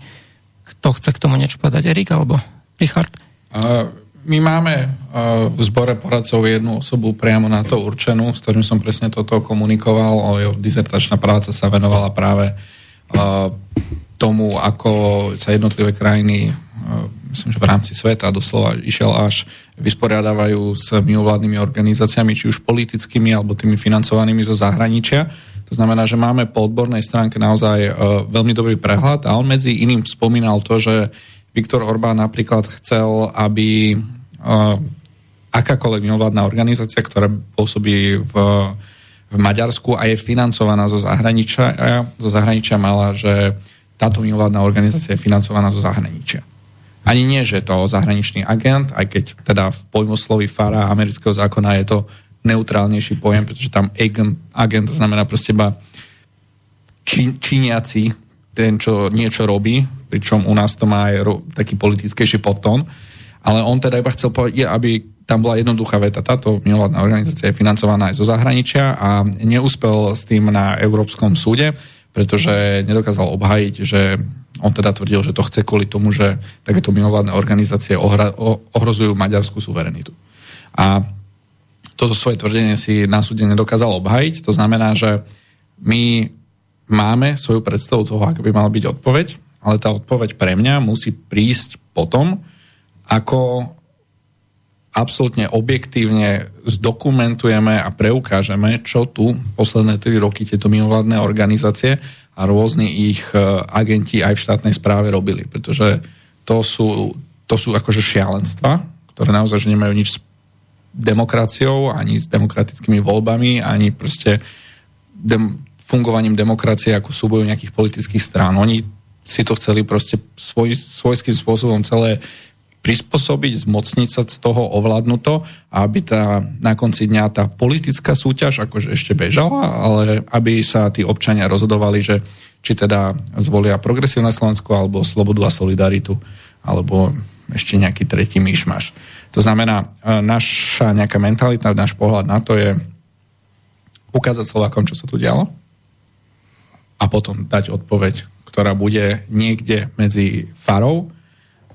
Kto chce k tomu niečo povedať? Erik alebo Richard? Uh, my máme uh, v zbore poradcov jednu osobu priamo na to určenú, s ktorým som presne toto komunikoval. Jeho dizertačná práca sa venovala práve uh, tomu, ako sa jednotlivé krajiny, uh, myslím, že v rámci sveta doslova išiel až vysporiadávajú s mimovládnymi organizáciami, či už politickými, alebo tými financovanými zo zahraničia. To znamená, že máme po odbornej stránke naozaj veľmi dobrý prehľad a on medzi iným spomínal to, že Viktor Orbán napríklad chcel, aby akákoľvek mimovládna organizácia, ktorá pôsobí v v Maďarsku a je financovaná zo zahraničia, zo zahraničia mala, že táto mimovládna organizácia je financovaná zo zahraničia. Ani nie, že je to zahraničný agent, aj keď teda v pojmoslovi FARA amerického zákona je to neutrálnejší pojem, pretože tam agent, agent znamená proste iba či, činiaci, ten, čo niečo robí, pričom u nás to má aj ro, taký politickejší podtón. Ale on teda iba chcel povedať, aby tam bola jednoduchá veta. Táto mimovládna organizácia je financovaná aj zo zahraničia a neúspel s tým na Európskom súde, pretože nedokázal obhajiť, že on teda tvrdil, že to chce kvôli tomu, že takéto mimovládne organizácie ohra, ohrozujú maďarskú suverenitu. A toto svoje tvrdenie si na súde nedokázal obhajiť. To znamená, že my máme svoju predstavu toho, aká by mala byť odpoveď, ale tá odpoveď pre mňa musí prísť potom, ako absolútne objektívne zdokumentujeme a preukážeme, čo tu posledné tri roky tieto mimovládne organizácie a rôzni ich e, agenti aj v štátnej správe robili. Pretože to sú, to sú akože šialenstva, ktoré naozaj že nemajú nič s demokraciou, ani s demokratickými voľbami, ani proste dem, fungovaním demokracie ako súboju nejakých politických strán. Oni si to chceli proste svoj, svojským spôsobom celé prispôsobiť, zmocniť sa z toho, ovládnuť to, aby tá, na konci dňa tá politická súťaž akože ešte bežala, ale aby sa tí občania rozhodovali, že či teda zvolia progresívne Slovensko alebo slobodu a solidaritu, alebo ešte nejaký tretí myšmaš. To znamená, e, naša nejaká mentalita, náš pohľad na to je ukázať Slovákom, čo sa tu dialo a potom dať odpoveď, ktorá bude niekde medzi farou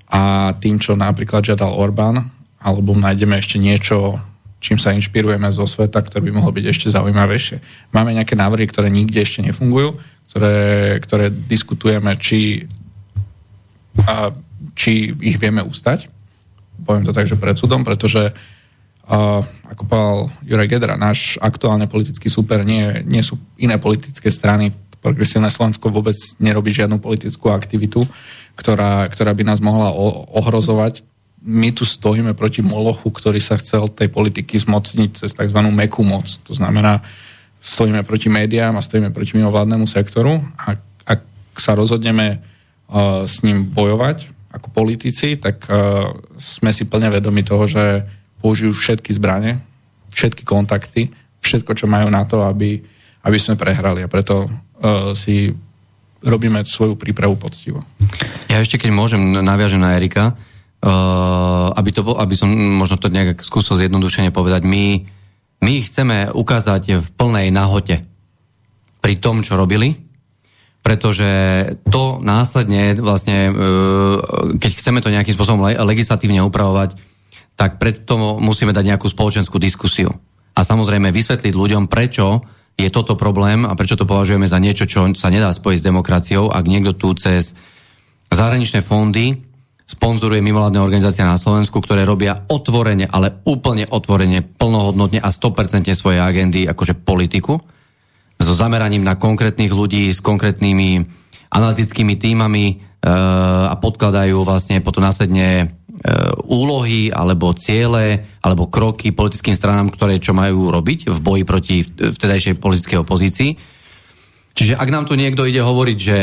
a tým, čo napríklad žiadal Orbán, alebo nájdeme ešte niečo, čím sa inšpirujeme zo sveta, ktoré by mohlo byť ešte zaujímavejšie. Máme nejaké návrhy, ktoré nikde ešte nefungujú, ktoré, ktoré diskutujeme, či, a, či ich vieme ustať. Poviem to tak, že pred súdom, pretože a, ako povedal Juraj Gedra, náš aktuálne politický súper nie, nie sú iné politické strany. Progresívne Slovensko vôbec nerobí žiadnu politickú aktivitu ktorá, ktorá by nás mohla ohrozovať. My tu stojíme proti Molochu, ktorý sa chcel tej politiky zmocniť cez tzv. mekú moc. To znamená, stojíme proti médiám a stojíme proti mimovládnemu sektoru a ak sa rozhodneme uh, s ním bojovať ako politici, tak uh, sme si plne vedomi toho, že použijú všetky zbranie, všetky kontakty, všetko, čo majú na to, aby, aby sme prehrali. A preto uh, si robíme svoju prípravu poctivo. Ja ešte keď môžem, naviažem na Erika, uh, aby, to bol, aby som možno to nejak skúsil zjednodušene povedať, my, my chceme ukázať v plnej nahote pri tom, čo robili, pretože to následne vlastne, uh, keď chceme to nejakým spôsobom legislatívne upravovať, tak preto musíme dať nejakú spoločenskú diskusiu. A samozrejme vysvetliť ľuďom, prečo je toto problém a prečo to považujeme za niečo, čo sa nedá spojiť s demokraciou, ak niekto tu cez zahraničné fondy sponzoruje mimovládne organizácie na Slovensku, ktoré robia otvorene, ale úplne otvorene, plnohodnotne a 100% svoje agendy akože politiku, so zameraním na konkrétnych ľudí, s konkrétnymi analytickými týmami e, a podkladajú vlastne potom následne úlohy alebo ciele alebo kroky politickým stranám, ktoré čo majú robiť v boji proti vtedajšej politickej opozícii. Čiže ak nám tu niekto ide hovoriť, že,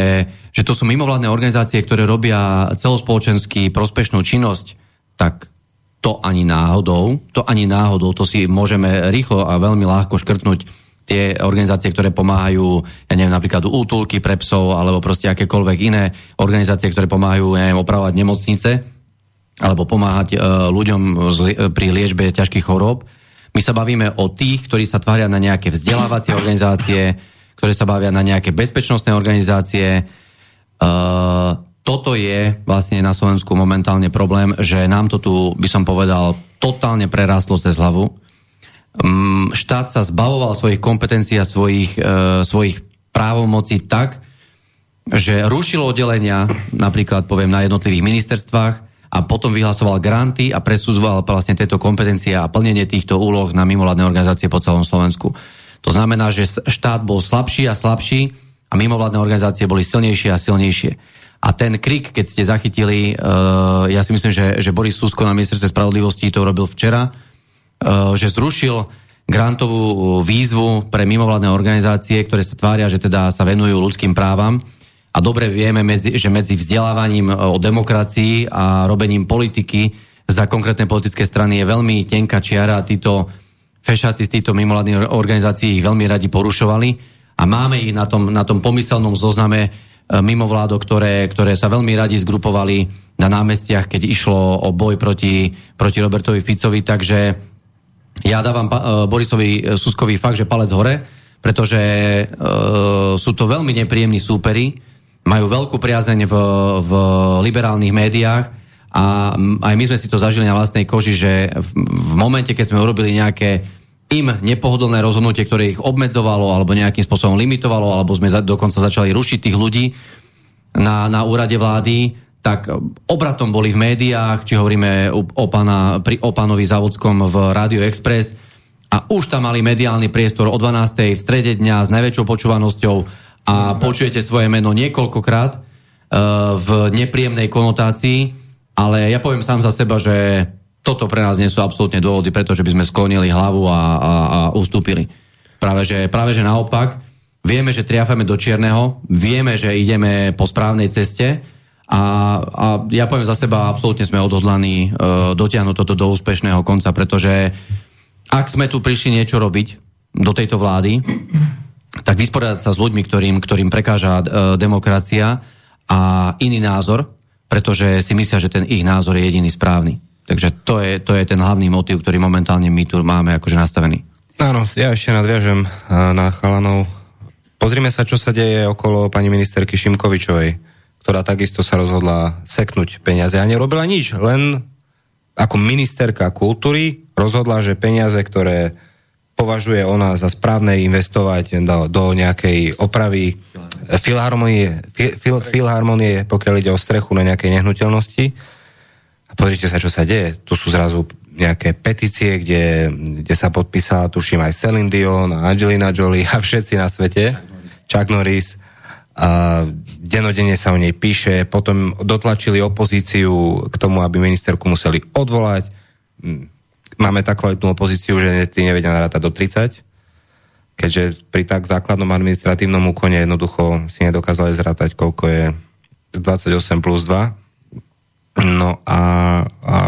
že to sú mimovládne organizácie, ktoré robia celospoločensky prospešnú činnosť, tak to ani náhodou, to ani náhodou, to si môžeme rýchlo a veľmi ľahko škrtnúť tie organizácie, ktoré pomáhajú, ja neviem, napríklad útulky pre psov, alebo proste akékoľvek iné organizácie, ktoré pomáhajú, ja neviem, opravovať nemocnice, alebo pomáhať e, ľuďom pri liečbe ťažkých chorób. My sa bavíme o tých, ktorí sa tvária na nejaké vzdelávacie organizácie, ktoré sa bavia na nejaké bezpečnostné organizácie. E, toto je vlastne na Slovensku momentálne problém, že nám to tu, by som povedal, totálne prerastlo cez hlavu. Mm, štát sa zbavoval svojich kompetencií a svojich, e, svojich právomocí tak, že rušilo oddelenia, napríklad poviem na jednotlivých ministerstvách, a potom vyhlasoval granty a presudzoval vlastne tieto kompetencie a plnenie týchto úloh na mimovládne organizácie po celom Slovensku. To znamená, že štát bol slabší a slabší a mimovládne organizácie boli silnejšie a silnejšie. A ten krik, keď ste zachytili, uh, ja si myslím, že, že Boris Susko na ministerstve spravodlivosti to robil včera, uh, že zrušil grantovú výzvu pre mimovládne organizácie, ktoré sa tvária, že teda sa venujú ľudským právam. A dobre vieme, že medzi vzdelávaním o demokracii a robením politiky za konkrétne politické strany je veľmi tenká čiara a títo fešáci z týchto mimovládnych organizácií ich veľmi radi porušovali. A máme ich na tom, na tom pomyselnom zozname e, mimovládok, ktoré, ktoré sa veľmi radi zgrupovali na námestiach, keď išlo o boj proti, proti Robertovi Ficovi, takže ja dávam pa, e, Borisovi Suskovi fakt, že palec hore, pretože e, sú to veľmi nepríjemní súperi, majú veľkú priazeň v, v liberálnych médiách a aj my sme si to zažili na vlastnej koži, že v, momente, keď sme urobili nejaké im nepohodlné rozhodnutie, ktoré ich obmedzovalo alebo nejakým spôsobom limitovalo, alebo sme za, dokonca začali rušiť tých ľudí na, na úrade vlády, tak obratom boli v médiách, či hovoríme o, pana, pri, o pánovi Závodskom v Radio Express a už tam mali mediálny priestor o 12. v strede dňa s najväčšou počúvanosťou a počujete svoje meno niekoľkokrát uh, v nepríjemnej konotácii ale ja poviem sám za seba, že toto pre nás nie sú absolútne dôvody, pretože by sme sklonili hlavu a, a, a ustúpili. Práve že, práve že naopak, vieme, že triafame do čierneho, vieme, že ideme po správnej ceste a, a ja poviem za seba, absolútne sme odhodlaní uh, dotiahnuť toto do úspešného konca, pretože ak sme tu prišli niečo robiť do tejto vlády, tak vysporiadať sa s ľuďmi, ktorým, ktorým prekáža uh, demokracia a iný názor, pretože si myslia, že ten ich názor je jediný správny. Takže to je, to je ten hlavný motív, ktorý momentálne my tu máme akože nastavený. Áno, ja ešte nadviažem eh, na chalanov. Pozrime sa, čo sa deje okolo pani ministerky Šimkovičovej, ktorá takisto sa rozhodla seknúť peniaze a nerobila nič, len ako ministerka kultúry rozhodla, že peniaze, ktoré považuje ona za správne investovať do, do nejakej opravy filharmonie, fil, fil, filharmonie, pokiaľ ide o strechu na nejakej nehnuteľnosti. A pozrite sa, čo sa deje. Tu sú zrazu nejaké petície, kde, kde sa podpísala, tuším, aj Celine Dion, Angelina Jolie a všetci na svete. Chuck Norris. A denodenne sa o nej píše. Potom dotlačili opozíciu k tomu, aby ministerku museli odvolať. Máme tak kvalitnú opozíciu, že tí nevedia narátať do 30 keďže pri tak základnom administratívnom úkone jednoducho si nedokázali zrátať, koľko je 28 plus 2. No a, a,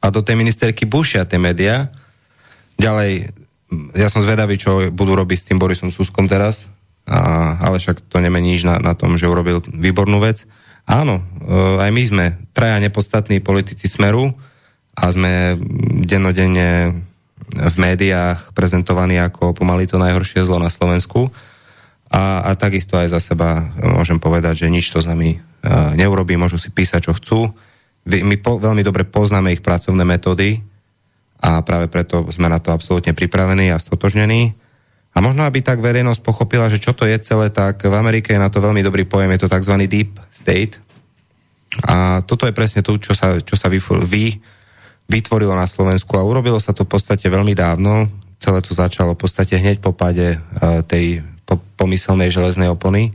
a do tej ministerky bušia tie médiá. Ďalej, ja som zvedavý, čo budú robiť s tým Borisom Suskom teraz, a, ale však to nemení nič na, na tom, že urobil výbornú vec. Áno, e, aj my sme traja nepodstatní politici Smeru a sme dennodenne v médiách prezentovaný ako pomaly to najhoršie zlo na Slovensku. A, a takisto aj za seba môžem povedať, že nič to s nami uh, neurobí, môžu si písať, čo chcú. My po, veľmi dobre poznáme ich pracovné metódy a práve preto sme na to absolútne pripravení a stotožnení. A možno, aby tak verejnosť pochopila, že čo to je celé, tak v Amerike je na to veľmi dobrý pojem, je to tzv. deep state. A toto je presne to, čo sa, čo sa vy, vy vytvorilo na Slovensku a urobilo sa to v podstate veľmi dávno. Celé to začalo v podstate hneď po páde e, tej po, pomyselnej železnej opony,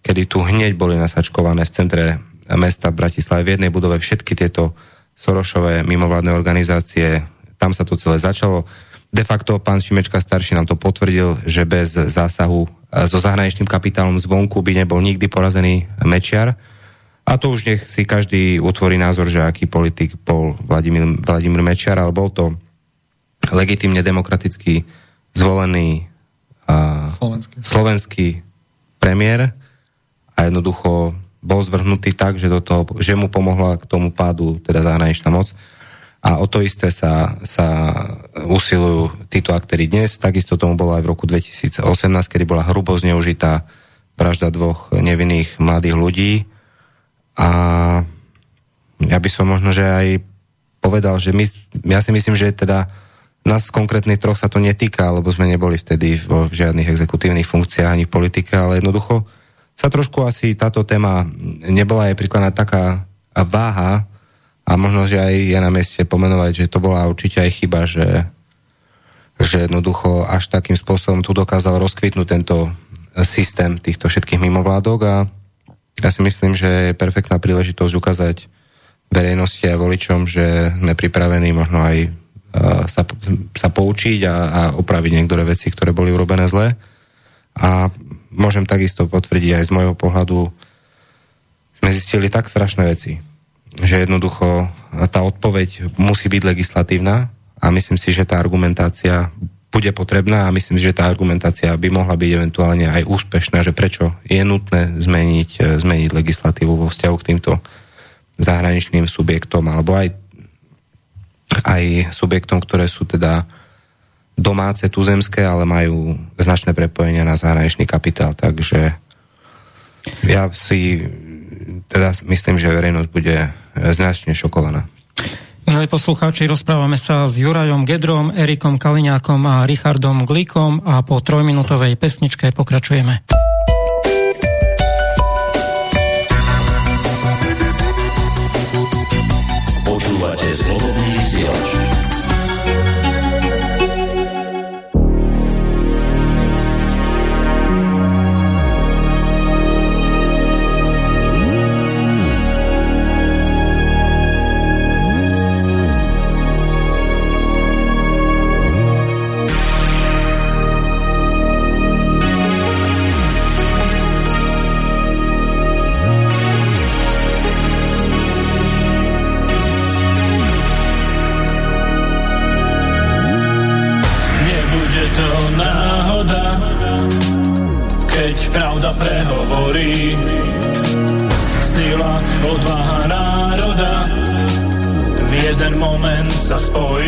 kedy tu hneď boli nasačkované v centre mesta Bratislave v jednej budove všetky tieto Sorošové mimovládne organizácie. Tam sa to celé začalo. De facto pán Šimečka starší nám to potvrdil, že bez zásahu e, so zahraničným kapitálom zvonku by nebol nikdy porazený Mečiar a to už nech si každý utvorí názor, že aký politik bol Vladimír, Vladimír Mečiar, ale bol to legitimne demokraticky zvolený uh, slovenský. slovenský premiér a jednoducho bol zvrhnutý tak, že, do toho, že mu pomohla k tomu pádu teda zahraničná moc. A o to isté sa, sa usilujú títo aktéry dnes. Takisto tomu bolo aj v roku 2018, kedy bola hrubo zneužitá vražda dvoch nevinných mladých ľudí a ja by som možno, že aj povedal, že my, ja si myslím, že teda nás konkrétnych troch sa to netýka, lebo sme neboli vtedy vo žiadnych exekutívnych funkciách ani v politike, ale jednoducho sa trošku asi táto téma nebola aj prikladná taká váha a možno, že aj je na mieste pomenovať, že to bola určite aj chyba, že, že jednoducho až takým spôsobom tu dokázal rozkvitnúť tento systém týchto všetkých mimovládok a ja si myslím, že je perfektná príležitosť ukázať verejnosti a voličom, že sme pripravení možno aj sa, sa poučiť a, a opraviť niektoré veci, ktoré boli urobené zle. A môžem takisto potvrdiť aj z môjho pohľadu, sme zistili tak strašné veci, že jednoducho tá odpoveď musí byť legislatívna a myslím si, že tá argumentácia bude potrebná a myslím že tá argumentácia by mohla byť eventuálne aj úspešná, že prečo je nutné zmeniť, zmeniť legislatívu vo vzťahu k týmto zahraničným subjektom alebo aj aj subjektom, ktoré sú teda domáce, tuzemské, ale majú značné prepojenia na zahraničný kapitál. Takže ja si teda myslím, že verejnosť bude značne šokovaná. Milí poslucháči, rozprávame sa s Jurajom Gedrom, Erikom Kaliňákom a Richardom Glíkom a po trojminútovej pesničke pokračujeme. Počúvate slobodný vysielač. Pokračujeme,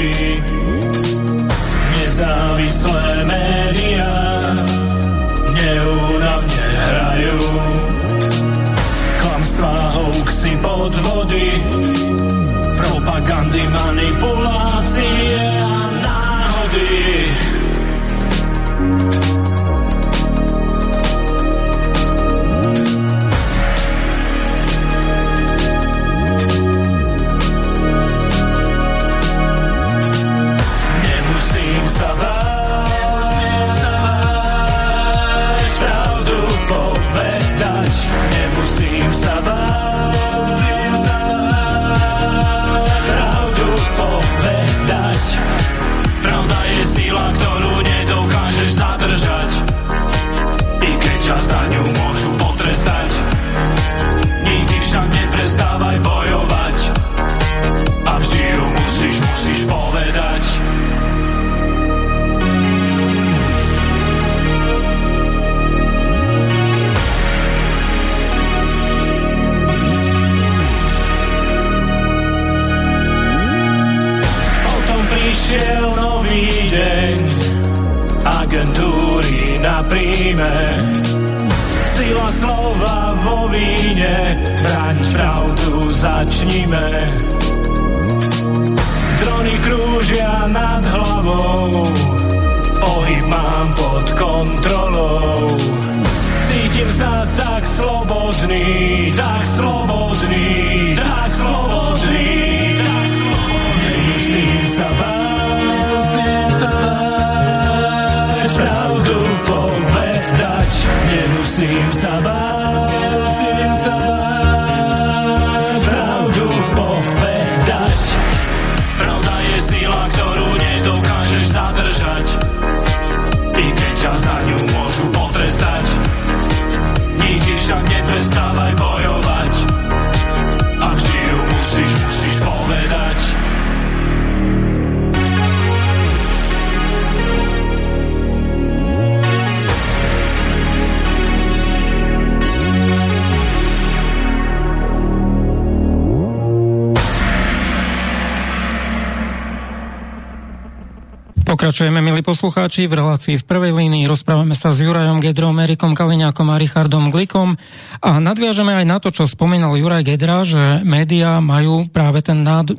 milí poslucháči, v relácii v prvej línii rozprávame sa s Jurajom Gedrom, Erikom Kaliňákom a Richardom Glikom a nadviažeme aj na to, čo spomínal Juraj Gedra, že médiá majú práve ten, nád,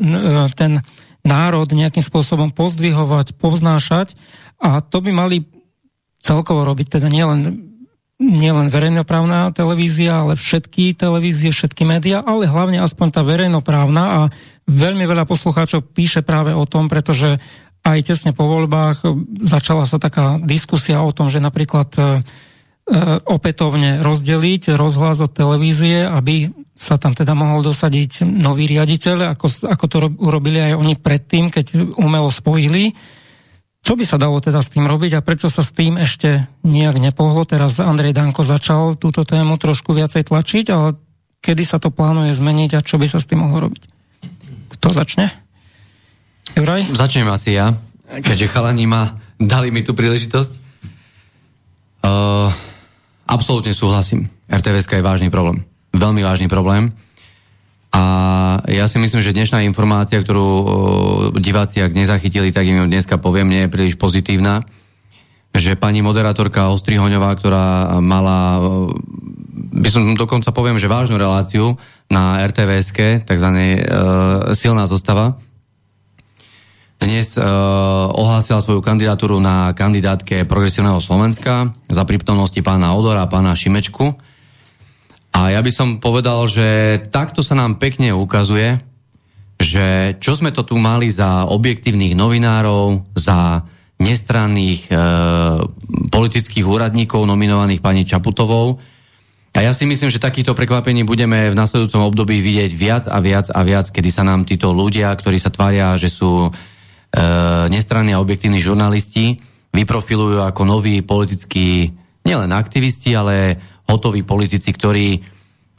ten národ nejakým spôsobom pozdvihovať, povznášať a to by mali celkovo robiť teda nielen nielen verejnoprávna televízia, ale všetky televízie, všetky médiá, ale hlavne aspoň tá verejnoprávna a veľmi veľa poslucháčov píše práve o tom, pretože aj tesne po voľbách začala sa taká diskusia o tom, že napríklad e, e, opätovne rozdeliť rozhlas od televízie, aby sa tam teda mohol dosadiť nový riaditeľ, ako, ako to urobili aj oni predtým, keď umelo spojili. Čo by sa dalo teda s tým robiť a prečo sa s tým ešte nejak nepohlo? Teraz Andrej Danko začal túto tému trošku viacej tlačiť, ale kedy sa to plánuje zmeniť a čo by sa s tým mohlo robiť? Kto začne? Juraj? Začnem asi ja, keďže chalani ma dali mi tú príležitosť. Uh, absolútne súhlasím. RTVS je vážny problém veľmi vážny problém. A ja si myslím, že dnešná informácia, ktorú diváci, ak nezachytili, tak im ju dneska poviem, nie je príliš pozitívna. Že pani moderátorka Ostrihoňová, ktorá mala, by som dokonca poviem, že vážnu reláciu na RTVSK, takzvané uh, silná zostava, dnes uh, ohlásila svoju kandidatúru na kandidátke Progresívneho Slovenska za prítomnosti pána Odora a pána Šimečku a ja by som povedal, že takto sa nám pekne ukazuje, že čo sme to tu mali za objektívnych novinárov, za nestranných e, politických úradníkov nominovaných pani Čaputovou. A ja si myslím, že takýchto prekvapení budeme v nasledujúcom období vidieť viac a viac a viac, kedy sa nám títo ľudia, ktorí sa tvária, že sú e, nestranní a objektívni žurnalisti, vyprofilujú ako noví politickí nielen aktivisti, ale hotoví politici, ktorí,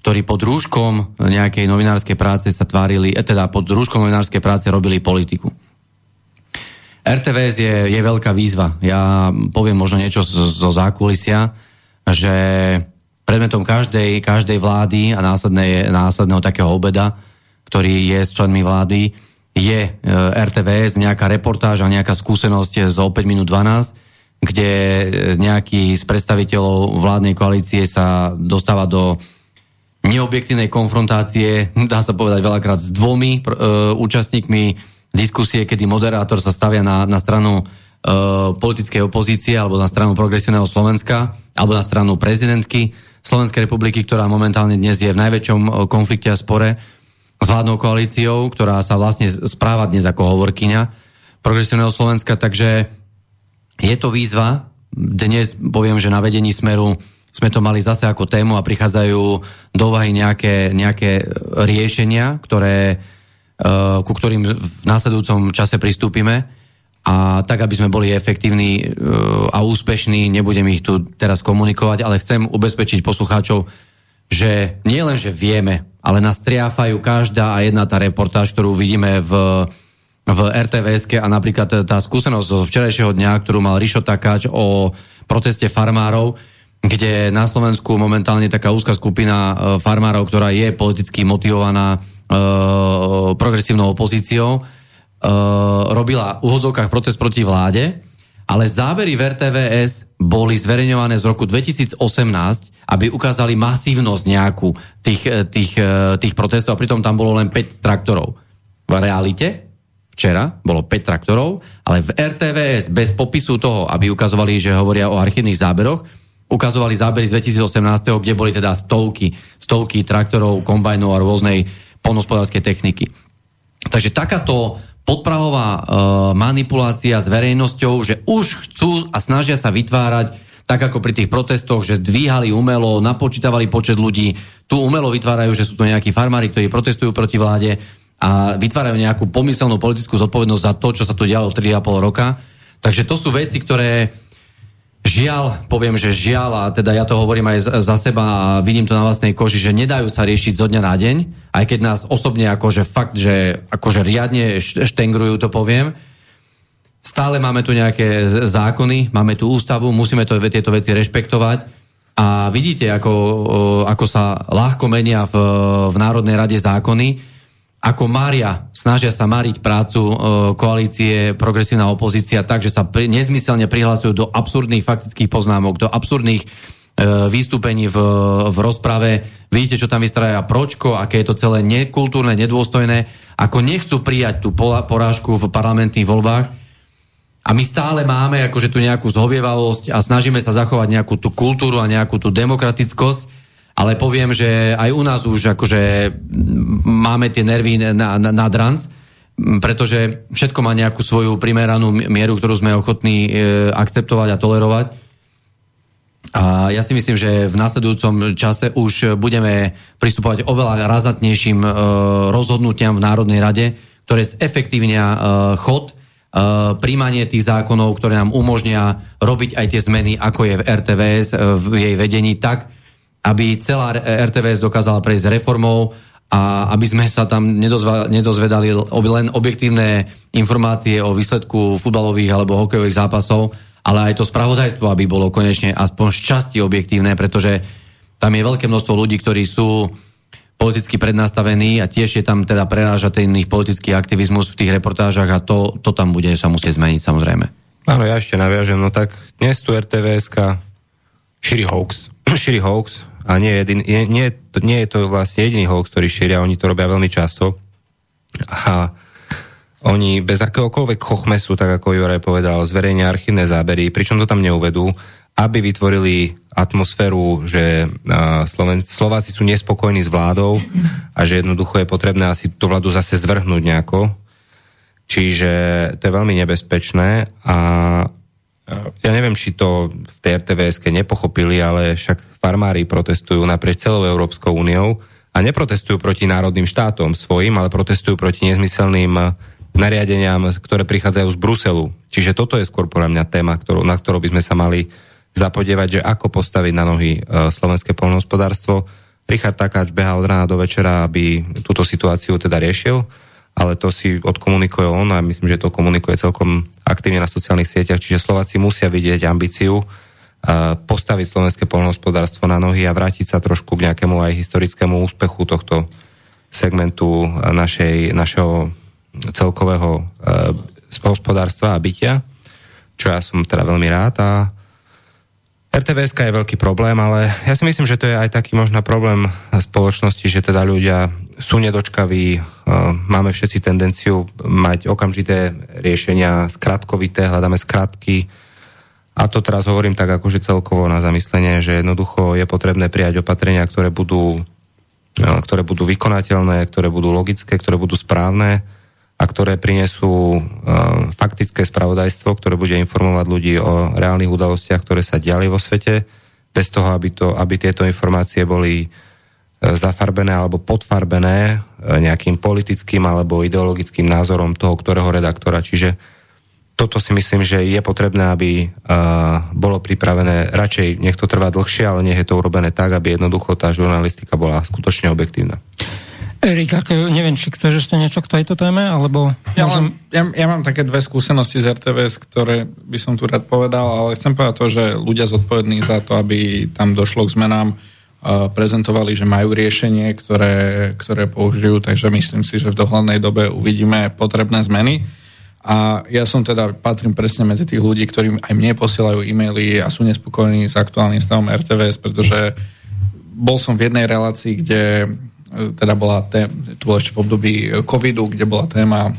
ktorí pod rúškom nejakej novinárskej práce sa tvárili, e, teda pod rúškom novinárskej práce robili politiku. RTVS je, je veľká výzva. Ja poviem možno niečo zo, zákulisia, že predmetom každej, každej vlády a následnej, následného takého obeda, ktorý je s členmi vlády, je e, RTVS, nejaká reportáž a nejaká skúsenosť z 5 minút 12 kde e, nejaký z predstaviteľov vládnej koalície sa dostáva do neobjektívnej konfrontácie, dá sa povedať veľakrát s dvomi e, účastníkmi diskusie, kedy moderátor sa stavia na, na stranu e, politickej opozície alebo na stranu progresívneho Slovenska alebo na stranu prezidentky Slovenskej republiky, ktorá momentálne dnes je v najväčšom e, konflikte a spore s vládnou koalíciou, ktorá sa vlastne správa dnes ako hovorkyňa progresívneho Slovenska, takže je to výzva. Dnes poviem, že na vedení smeru sme to mali zase ako tému a prichádzajú do úvahy nejaké, nejaké riešenia, ktoré, uh, ku ktorým v následujúcom čase pristúpime a tak, aby sme boli efektívni uh, a úspešní, nebudem ich tu teraz komunikovať, ale chcem ubezpečiť poslucháčov, že nie len, že vieme, ale nás triafajú každá a jedna tá reportáž, ktorú vidíme v v RTVS a napríklad tá skúsenosť zo včerajšieho dňa, ktorú mal Rišo Takáč o proteste farmárov, kde na Slovensku momentálne taká úzka skupina e, farmárov, ktorá je politicky motivovaná e, progresívnou opozíciou, e, robila v úhodzovkách protest proti vláde, ale zábery v RTVS boli zverejňované z roku 2018, aby ukázali masívnosť nejakú tých, e, tých, e, tých protestov a pritom tam bolo len 5 traktorov. V realite včera, bolo 5 traktorov, ale v RTVS bez popisu toho, aby ukazovali, že hovoria o archívnych záberoch, ukazovali zábery z 2018, kde boli teda stovky, stovky traktorov, kombajnov a rôznej polnospodárskej techniky. Takže takáto podprahová e, manipulácia s verejnosťou, že už chcú a snažia sa vytvárať tak ako pri tých protestoch, že dvíhali umelo, napočítavali počet ľudí, tu umelo vytvárajú, že sú to nejakí farmári, ktorí protestujú proti vláde, a vytvárajú nejakú pomyselnú politickú zodpovednosť za to, čo sa tu dialo 3,5 roka. Takže to sú veci, ktoré žiaľ, poviem, že žiaľ, a teda ja to hovorím aj za seba a vidím to na vlastnej koži, že nedajú sa riešiť zo dňa na deň, aj keď nás osobne akože fakt, že akože riadne štengrujú, to poviem. Stále máme tu nejaké zákony, máme tu ústavu, musíme to, tieto veci rešpektovať. A vidíte, ako, ako sa ľahko menia v, v Národnej rade zákony, ako Mária snažia sa mariť prácu e, koalície progresívna opozícia tak, že sa pri, nezmyselne prihlasujú do absurdných faktických poznámok, do absurdných e, vystúpení v, v rozprave. Vidíte, čo tam vystrája Pročko, aké je to celé nekultúrne, nedôstojné, ako nechcú prijať tú porážku v parlamentných voľbách. A my stále máme akože tu nejakú zhovievavosť a snažíme sa zachovať nejakú tú kultúru a nejakú tú demokratickosť ale poviem, že aj u nás už akože máme tie nervy na, na, na drans, pretože všetko má nejakú svoju primeranú mieru, ktorú sme ochotní e, akceptovať a tolerovať. A ja si myslím, že v následujúcom čase už budeme pristupovať oveľa razatnejším uh, rozhodnutiam v Národnej rade, ktoré zefektívnia uh, chod, uh, príjmanie tých zákonov, ktoré nám umožnia robiť aj tie zmeny, ako je v RTVS, uh, v jej vedení, tak, aby celá RTVS dokázala prejsť reformou a aby sme sa tam nedozvedali len objektívne informácie o výsledku futbalových alebo hokejových zápasov, ale aj to spravodajstvo, aby bolo konečne aspoň z časti objektívne, pretože tam je veľké množstvo ľudí, ktorí sú politicky prednastavení a tiež je tam teda prerážateľný politický aktivizmus v tých reportážach a to, to tam bude sa musieť zmeniť samozrejme. Áno, ja ešte naviažem, no tak dnes tu RTVSK šíri hoax. šíri hoax, a nie, jedin, nie, nie, nie je to vlastne jediný hoax, ktorý šíria, oni to robia veľmi často. A oni bez akéhokoľvek chochmesu, tak ako Juraj povedal, zverejnia archívne zábery, pričom to tam neuvedú, aby vytvorili atmosféru, že Sloven- Slováci sú nespokojní s vládou a že jednoducho je potrebné asi tú vládu zase zvrhnúť nejako. Čiže to je veľmi nebezpečné a ja neviem, či to v tej rtvs nepochopili, ale však farmári protestujú naprieč celou Európskou úniou a neprotestujú proti národným štátom svojim, ale protestujú proti nezmyselným eh, nariadeniam, ktoré prichádzajú z Bruselu. Čiže toto je skôr podľa mňa téma, ktorú, na ktorú by sme sa mali zapodievať, že ako postaviť na nohy uh, slovenské polnohospodárstvo. Richard Takáč beha od rána do večera, aby túto situáciu teda riešil ale to si odkomunikuje on a myslím, že to komunikuje celkom aktívne na sociálnych sieťach, čiže Slováci musia vidieť ambíciu uh, postaviť slovenské polnohospodárstvo na nohy a vrátiť sa trošku k nejakému aj historickému úspechu tohto segmentu našej, našeho celkového uh, hospodárstva a bytia, čo ja som teda veľmi rád. A RTVS je veľký problém, ale ja si myslím, že to je aj taký možno problém spoločnosti, že teda ľudia sú nedočkaví, e, máme všetci tendenciu mať okamžité riešenia skratkovité, hľadáme skratky. A to teraz hovorím tak akože celkovo na zamyslenie, že jednoducho je potrebné prijať opatrenia, ktoré budú, e, ktoré budú vykonateľné, ktoré budú logické, ktoré budú správne a ktoré prinesú uh, faktické spravodajstvo, ktoré bude informovať ľudí o reálnych udalostiach, ktoré sa diali vo svete, bez toho, aby, to, aby tieto informácie boli zafarbené alebo podfarbené e, nejakým politickým alebo ideologickým názorom toho, ktorého redaktora. Čiže toto si myslím, že je potrebné, aby bolo pripravené, radšej nech to trvá dlhšie, ale nech je to urobené tak, aby jednoducho tá žurnalistika bola skutočne objektívna. Erik, ako, neviem, či chceš ešte niečo k tejto téme, alebo... Ja, môžem... ja, ja mám také dve skúsenosti z RTVS, ktoré by som tu rád povedal, ale chcem povedať to, že ľudia zodpovední za to, aby tam došlo k zmenám, prezentovali, že majú riešenie, ktoré, ktoré použijú, takže myslím si, že v dohľadnej dobe uvidíme potrebné zmeny. A ja som teda, patrím presne medzi tých ľudí, ktorí aj mne posielajú e-maily a sú nespokojní s aktuálnym stavom RTVS, pretože bol som v jednej relácii, kde teda bola téma, to bolo ešte v období covidu, kde bola téma uh,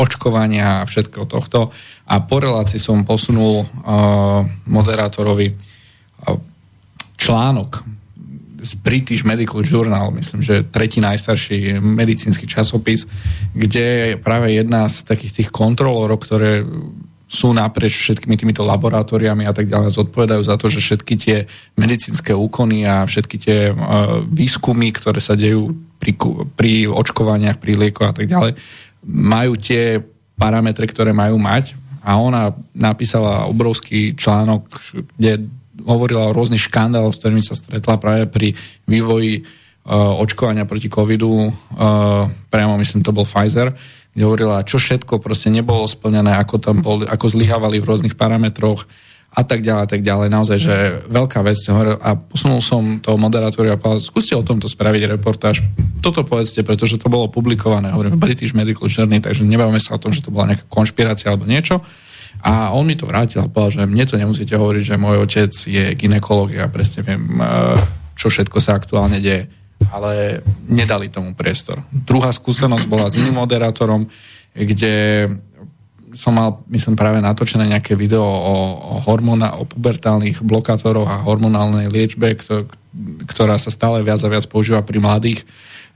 očkovania a všetkého tohto. A po relácii som posunul uh, moderátorovi článok z British Medical Journal, myslím, že tretí najstarší medicínsky časopis, kde je práve jedna z takých tých kontrolorov, ktoré sú naprieč všetkými týmito laboratóriami a tak ďalej, zodpovedajú za to, že všetky tie medicínske úkony a všetky tie uh, výskumy, ktoré sa dejú pri, pri očkovaniach, pri liekoch a tak ďalej, majú tie parametre, ktoré majú mať. A ona napísala obrovský článok, kde hovorila o rôznych škandáloch, s ktorými sa stretla práve pri vývoji uh, očkovania proti covidu, uh, priamo myslím, to bol Pfizer, kde hovorila, čo všetko proste nebolo splnené, ako tam bol, ako zlyhávali v rôznych parametroch a tak ďalej, a tak ďalej. Naozaj, že veľká vec. A posunul som toho moderátora a povedal, skúste o tomto spraviť reportáž. Toto povedzte, pretože to bolo publikované, hovorím, v British Medical Journey, takže nebavíme sa o tom, že to bola nejaká konšpirácia alebo niečo. A on mi to vrátil a povedal, že mne to nemusíte hovoriť, že môj otec je ginekolog, ja presne viem, eh, čo všetko sa aktuálne deje. Ale nedali tomu priestor. Druhá skúsenosť bola s iným moderátorom, kde som mal, myslím, práve natočené nejaké video o, o, hormona, o pubertálnych blokátoroch a hormonálnej liečbe, ktorá sa stále viac a viac používa pri mladých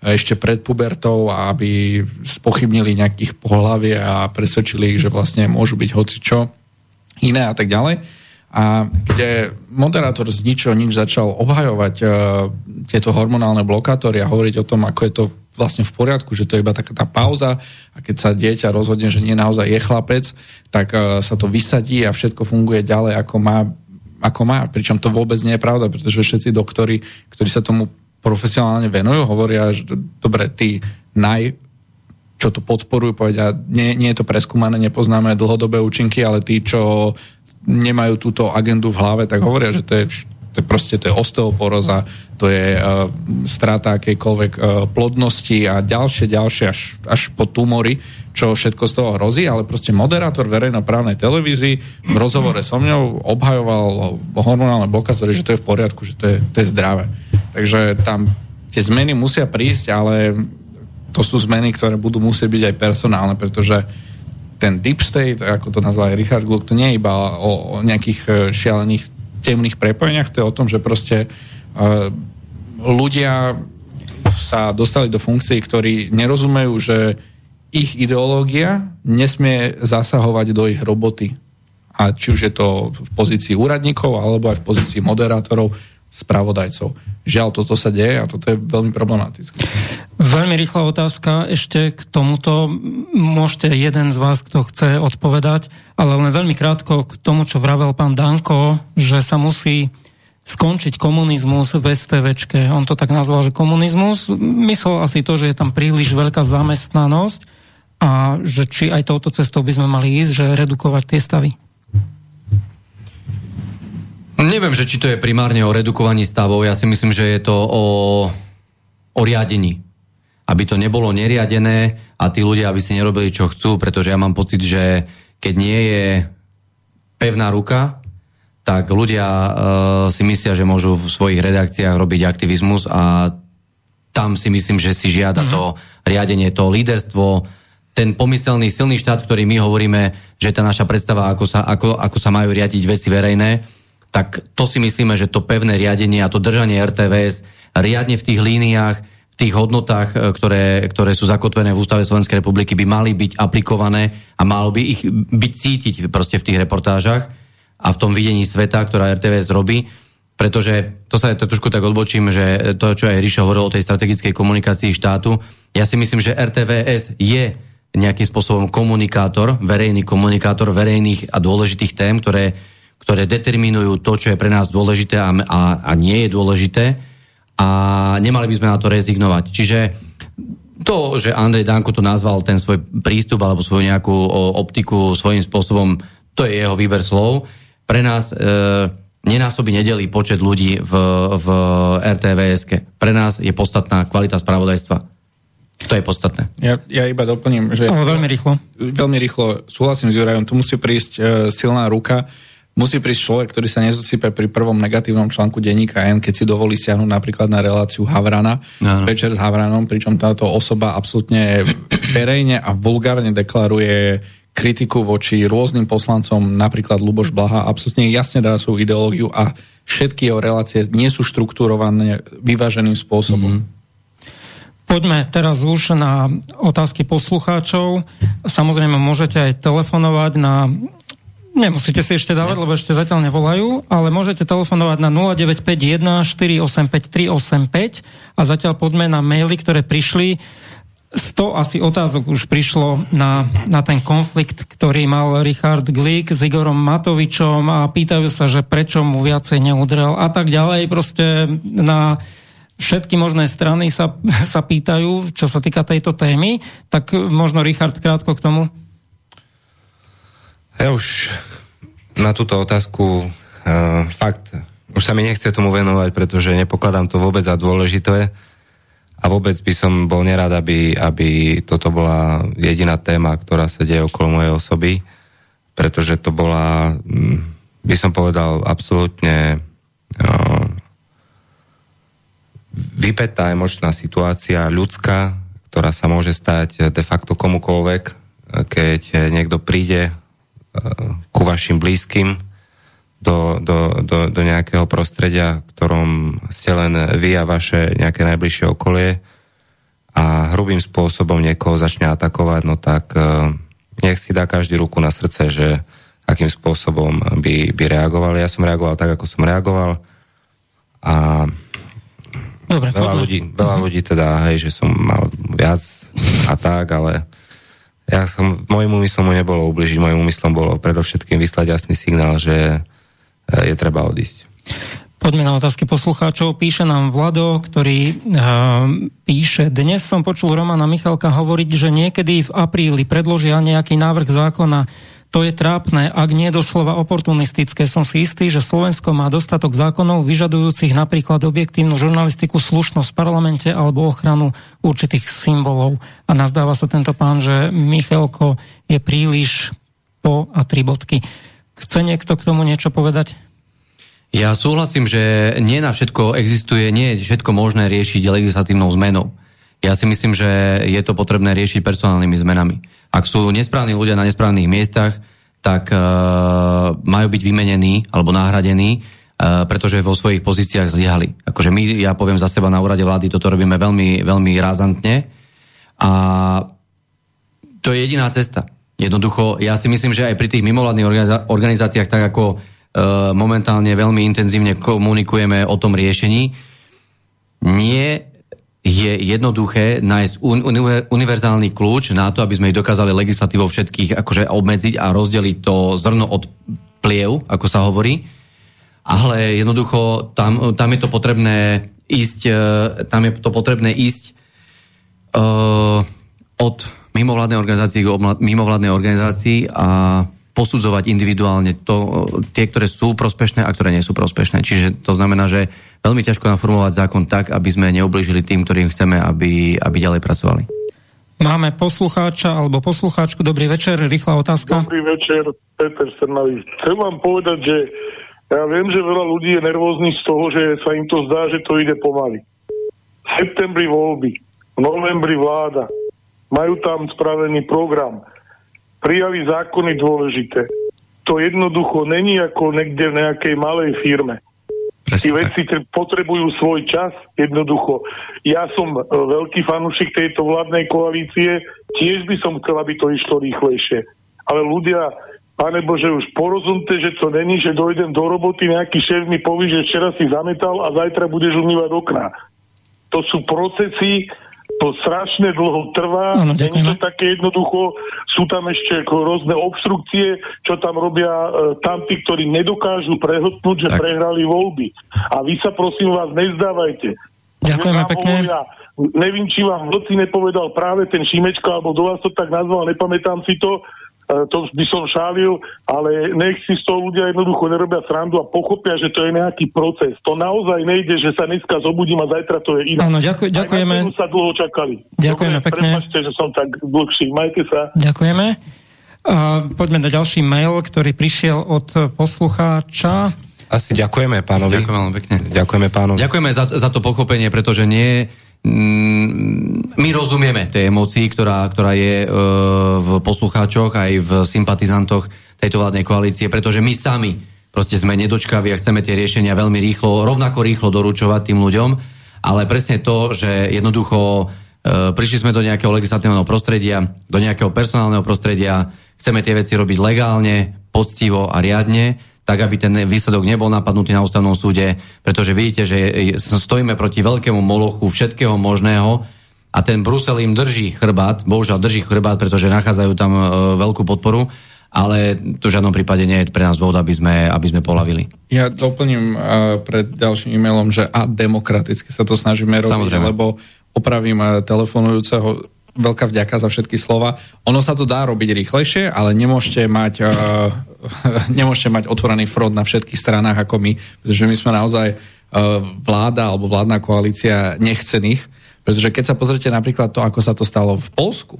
ešte pred pubertou aby spochybnili nejakých pohlavie a presvedčili ich, že vlastne môžu byť hoci čo iné a tak ďalej. A kde moderátor z ničoho nič začal obhajovať uh, tieto hormonálne blokátory a hovoriť o tom, ako je to vlastne v poriadku, že to je iba taká tá pauza a keď sa dieťa rozhodne, že nie naozaj je chlapec, tak uh, sa to vysadí a všetko funguje ďalej, ako má, ako má. Pričom to vôbec nie je pravda, pretože všetci doktori, ktorí sa tomu profesionálne venujú, hovoria, že dobre, tí naj, čo to podporujú, povedia, nie, nie je to preskúmané, nepoznáme dlhodobé účinky, ale tí, čo nemajú túto agendu v hlave, tak hovoria, že to je, to je proste to je osteoporóza, to je uh, strata akejkoľvek uh, plodnosti a ďalšie, ďalšie až, až po tumory, čo všetko z toho hrozí, ale proste moderátor verejnoprávnej televízii v rozhovore so mňou obhajoval hormonálne blokátory, že to je v poriadku, že to je, to je zdravé. Takže tam tie zmeny musia prísť, ale to sú zmeny, ktoré budú musieť byť aj personálne, pretože ten deep state, ako to nazval aj Richard Gluck, to nie je iba o, o nejakých e, šialených temných prepojeniach, to je o tom, že proste uh, ľudia sa dostali do funkcií, ktorí nerozumejú, že ich ideológia nesmie zasahovať do ich roboty. A či už je to v pozícii úradníkov, alebo aj v pozícii moderátorov, spravodajcov. Žiaľ, toto sa deje a toto je veľmi problematické. Veľmi rýchla otázka ešte k tomuto. Môžete jeden z vás, kto chce odpovedať, ale len veľmi krátko k tomu, čo vravel pán Danko, že sa musí skončiť komunizmus v STVčke. On to tak nazval, že komunizmus. Myslel asi to, že je tam príliš veľká zamestnanosť a že či aj touto cestou by sme mali ísť, že redukovať tie stavy. Neviem, že či to je primárne o redukovaní stavov. Ja si myslím, že je to o, o riadení. Aby to nebolo neriadené a tí ľudia, aby si nerobili, čo chcú, pretože ja mám pocit, že keď nie je pevná ruka, tak ľudia uh, si myslia, že môžu v svojich redakciách robiť aktivizmus a tam si myslím, že si žiada mm-hmm. to riadenie, to líderstvo, ten pomyselný silný štát, ktorý my hovoríme, že tá naša predstava, ako sa, ako, ako sa majú riadiť veci verejné, tak to si myslíme, že to pevné riadenie a to držanie RTVS riadne v tých líniách, v tých hodnotách, e, ktoré, ktoré sú zakotvené v Ústave Slovenskej republiky, by mali byť aplikované a malo by ich byť cítiť proste v tých reportážach a v tom videní sveta, ktorá RTVS robí. Pretože to sa to trošku tak odbočím, že to, čo aj Ríšo hovoril o tej strategickej komunikácii štátu, ja si myslím, že RTVS je nejakým spôsobom komunikátor, verejný komunikátor verejných a dôležitých tém, ktoré ktoré determinujú to, čo je pre nás dôležité a, a, a nie je dôležité a nemali by sme na to rezignovať. Čiže to, že Andrej Danko to nazval ten svoj prístup alebo svoju nejakú optiku svojím spôsobom, to je jeho výber slov. Pre nás e, nenásobí nedelí počet ľudí v, v RTVS. Pre nás je podstatná kvalita spravodajstva. To je podstatné. Ja, ja iba doplním, že... Ale veľmi rýchlo. Veľmi rýchlo súhlasím s Jurajom, tu musí prísť e, silná ruka musí prísť človek, ktorý sa nezosype pri prvom negatívnom článku denníka N, keď si dovolí siahnuť napríklad na reláciu Havrana, no. večer s Havranom, pričom táto osoba absolútne verejne a vulgárne deklaruje kritiku voči rôznym poslancom, napríklad Luboš Blaha, absolútne jasne dá svoju ideológiu a všetky jeho relácie nie sú štruktúrované vyváženým spôsobom. Mm-hmm. Poďme teraz už na otázky poslucháčov. Samozrejme, môžete aj telefonovať na Nemusíte si ešte dávať, lebo ešte zatiaľ nevolajú, ale môžete telefonovať na 0951 485 385 a zatiaľ poďme na maily, ktoré prišli. 100 asi otázok už prišlo na, na ten konflikt, ktorý mal Richard Glick s Igorom Matovičom a pýtajú sa, že prečo mu viacej neudrel a tak ďalej. Proste na všetky možné strany sa, sa pýtajú, čo sa týka tejto témy. Tak možno Richard krátko k tomu. Ja už na túto otázku uh, fakt, už sa mi nechce tomu venovať, pretože nepokladám to vôbec za dôležité a vôbec by som bol nerad, aby, aby toto bola jediná téma, ktorá sa deje okolo mojej osoby, pretože to bola, mm, by som povedal, absolútne uh, vypetá emočná situácia ľudská, ktorá sa môže stať de facto komukoľvek, keď niekto príde ku vašim blízkym do, do, do, do nejakého prostredia, v ktorom ste len vy a vaše nejaké najbližšie okolie a hrubým spôsobom niekoho začne atakovať, no tak e, nech si dá každý ruku na srdce, že akým spôsobom by, by reagovali. Ja som reagoval tak, ako som reagoval a Dobre, veľa, ľudí, veľa uh-huh. ľudí teda, hej, že som mal viac a tak, ale ja som, môjim úmyslom mu nebolo ubližiť, môjim úmyslom bolo predovšetkým vyslať jasný signál, že je treba odísť. Poďme na otázky poslucháčov. Píše nám Vlado, ktorý uh, píše, dnes som počul Romana Michalka hovoriť, že niekedy v apríli predložia nejaký návrh zákona. To je trápne, ak nie doslova oportunistické. Som si istý, že Slovensko má dostatok zákonov vyžadujúcich napríklad objektívnu žurnalistiku, slušnosť v parlamente alebo ochranu určitých symbolov. A nazdáva sa tento pán, že Michalko je príliš po a tri bodky. Chce niekto k tomu niečo povedať? Ja súhlasím, že nie na všetko existuje, nie je všetko možné riešiť legislatívnou zmenou. Ja si myslím, že je to potrebné riešiť personálnymi zmenami. Ak sú nesprávni ľudia na nesprávnych miestach, tak uh, majú byť vymenení alebo nahradení, uh, pretože vo svojich pozíciách zlyhali. Akože my, ja poviem za seba na úrade vlády, toto robíme veľmi, veľmi razantne a to je jediná cesta. Jednoducho, ja si myslím, že aj pri tých mimovládnych organizáciách, tak ako E, momentálne veľmi intenzívne komunikujeme o tom riešení. Nie je jednoduché nájsť univerzálny kľúč na to, aby sme ich dokázali legislatívou všetkých akože obmedziť a rozdeliť to zrno od pliev, ako sa hovorí. Ale jednoducho tam, tam je to potrebné ísť, e, tam je to potrebné ísť uh, od mimovládnej organizácie k mimovládnej organizácii a posudzovať individuálne to, tie, ktoré sú prospešné a ktoré nie sú prospešné. Čiže to znamená, že veľmi ťažko naformulovať zákon tak, aby sme neublížili tým, ktorým chceme, aby, aby ďalej pracovali. Máme poslucháča alebo poslucháčku. Dobrý večer, rýchla otázka. Dobrý večer, Peter Strnavý. Chcem vám povedať, že ja viem, že veľa ľudí je nervóznych z toho, že sa im to zdá, že to ide pomaly. V septembri voľby, v novembri vláda, majú tam spravený program prijali zákony dôležité. To jednoducho není ako niekde v nejakej malej firme. Tí veci potrebujú svoj čas, jednoducho. Ja som e, veľký fanúšik tejto vládnej koalície, tiež by som chcel, aby to išlo rýchlejšie. Ale ľudia, pane Bože, už porozumte, že to není, že dojdem do roboty, nejaký šéf mi povie, že včera si zametal a zajtra budeš umývať okná. To sú procesy, to strašne dlho trvá, ano, nie je to také jednoducho, sú tam ešte rôzne obstrukcie, čo tam robia e, tamtí, ktorí nedokážu prehodnúť, že tak. prehrali voľby. A vy sa prosím vás nezdávajte. Ďakujeme pekne. Hovoria, neviem, či vám vlci nepovedal práve ten Šimečka, alebo do vás to tak nazval, nepamätám si to, to by som šálil, ale nech si z toho ľudia jednoducho nerobia srandu a pochopia, že to je nejaký proces. To naozaj nejde, že sa dneska zobudím a zajtra to je iné. Áno, ďakuj, ďakujeme. Aj sa dlho čakali. Ďakujeme Dobre, pekne. Prepačte, že som tak dlhší. Majte sa. Ďakujeme. A poďme na ďalší mail, ktorý prišiel od poslucháča. Asi ďakujeme pánovi. Ďakujeme pekne. Ďakujeme pánovi. Ďakujeme za, za to pochopenie, pretože nie Mm, my rozumieme tej emócii, ktorá, ktorá je e, v poslucháčoch aj v sympatizantoch tejto vládnej koalície, pretože my sami proste sme nedočkaví a chceme tie riešenia veľmi rýchlo, rovnako rýchlo doručovať tým ľuďom, ale presne to, že jednoducho e, prišli sme do nejakého legislatívneho prostredia, do nejakého personálneho prostredia, chceme tie veci robiť legálne, poctivo a riadne, tak aby ten výsledok nebol napadnutý na ústavnom súde, pretože vidíte, že stojíme proti veľkému molochu všetkého možného a ten Brusel im drží chrbát, bohužiaľ drží chrbát, pretože nachádzajú tam e, veľkú podporu, ale to v žiadnom prípade nie je pre nás dôvod, aby sme, aby sme polavili. Ja doplním uh, pred ďalším e-mailom, že a demokraticky sa to snažíme robiť, Samozrejme. lebo opravím uh, telefonujúceho veľká vďaka za všetky slova. Ono sa to dá robiť rýchlejšie, ale nemôžete mať, uh, nemôžete mať otvorený front na všetkých stranách ako my, pretože my sme naozaj uh, vláda alebo vládna koalícia nechcených, pretože keď sa pozrite napríklad to, ako sa to stalo v Polsku,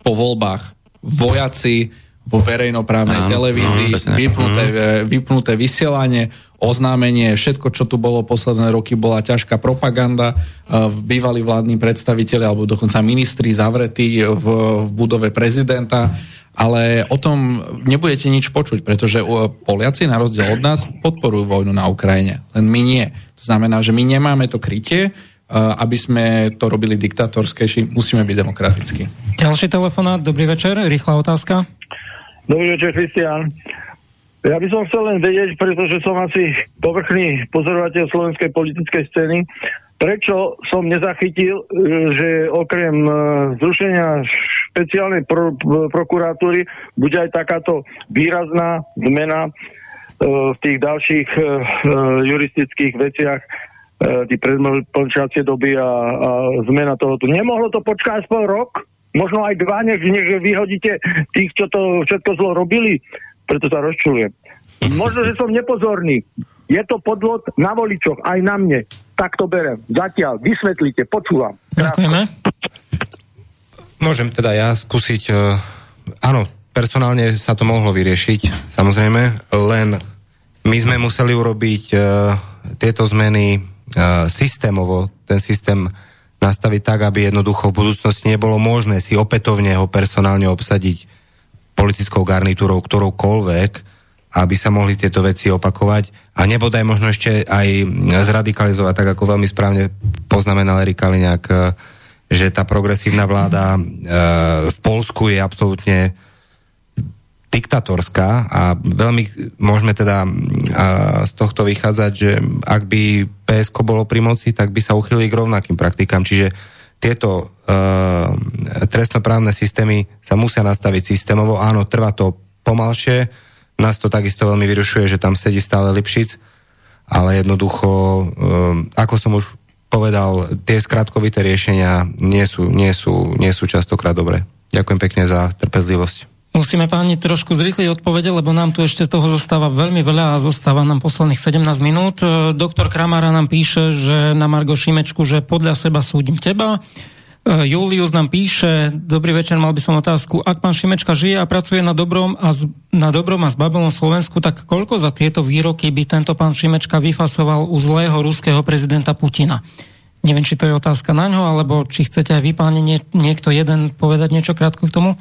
po voľbách, vojaci vo verejnoprávnej televízii, vypnuté, mhm. vypnuté vysielanie, oznámenie, všetko, čo tu bolo posledné roky, bola ťažká propaganda. Bývalí vládni predstaviteľi alebo dokonca ministri zavretí v, v budove prezidenta. Ale o tom nebudete nič počuť, pretože Poliaci, na rozdiel od nás, podporujú vojnu na Ukrajine. Len my nie. To znamená, že my nemáme to krytie, aby sme to robili diktatorskejší, musíme byť demokratickí. Ďalší telefonát, dobrý večer, rýchla otázka. Dobrý večer, Kristian. Ja by som chcel len vedieť, pretože som asi povrchný pozorovateľ slovenskej politickej scény, prečo som nezachytil, e, že okrem e, zrušenia špeciálnej pro, prokuratúry bude aj takáto výrazná zmena e, v tých ďalších juristických veciach, tí predmlčacie doby a, a zmena tohoto. Nemohlo to počkať aspoň rok? Možno aj dva, nech, nech vyhodíte tých, čo to všetko zlo robili? Preto sa rozčulujem. Možno, že som nepozorný. Je to podvod na voličoch, aj na mne. Tak to berem. Zatiaľ, vysvetlite, počúvam. Ďakujeme. Môžem teda ja skúsiť... Uh, áno, personálne sa to mohlo vyriešiť, samozrejme, len my sme museli urobiť uh, tieto zmeny uh, systémovo, ten systém nastaviť tak, aby jednoducho v budúcnosti nebolo možné si opätovne ho personálne obsadiť politickou garnitúrou ktoroukoľvek, aby sa mohli tieto veci opakovať a nebodaj možno ešte aj zradikalizovať, tak ako veľmi správne poznamenal Erik Kaliňák, e, že tá progresívna vláda e, v Polsku je absolútne diktatorská a veľmi môžeme teda z tohto vychádzať, že ak by PSK bolo pri moci, tak by sa uchylili k rovnakým praktikám. Čiže tieto uh, trestnoprávne systémy sa musia nastaviť systémovo. Áno, trvá to pomalšie, nás to takisto veľmi vyrušuje, že tam sedí stále Lipšic, ale jednoducho, uh, ako som už povedal, tie skratkovité riešenia nie sú, nie sú, nie sú častokrát dobré. Ďakujem pekne za trpezlivosť. Musíme páni trošku zrýchliť odpovede, lebo nám tu ešte toho zostáva veľmi veľa a zostáva nám posledných 17 minút. E, doktor Kramara nám píše, že na Margo Šimečku, že podľa seba súdim teba. E, Julius nám píše, dobrý večer, mal by som otázku, ak pán Šimečka žije a pracuje na dobrom a, z, na dobrom a zbabilnom Slovensku, tak koľko za tieto výroky by tento pán Šimečka vyfasoval u zlého ruského prezidenta Putina? Neviem, či to je otázka na ňo, alebo či chcete aj vy, páni, nie, niekto jeden povedať niečo krátko k tomu?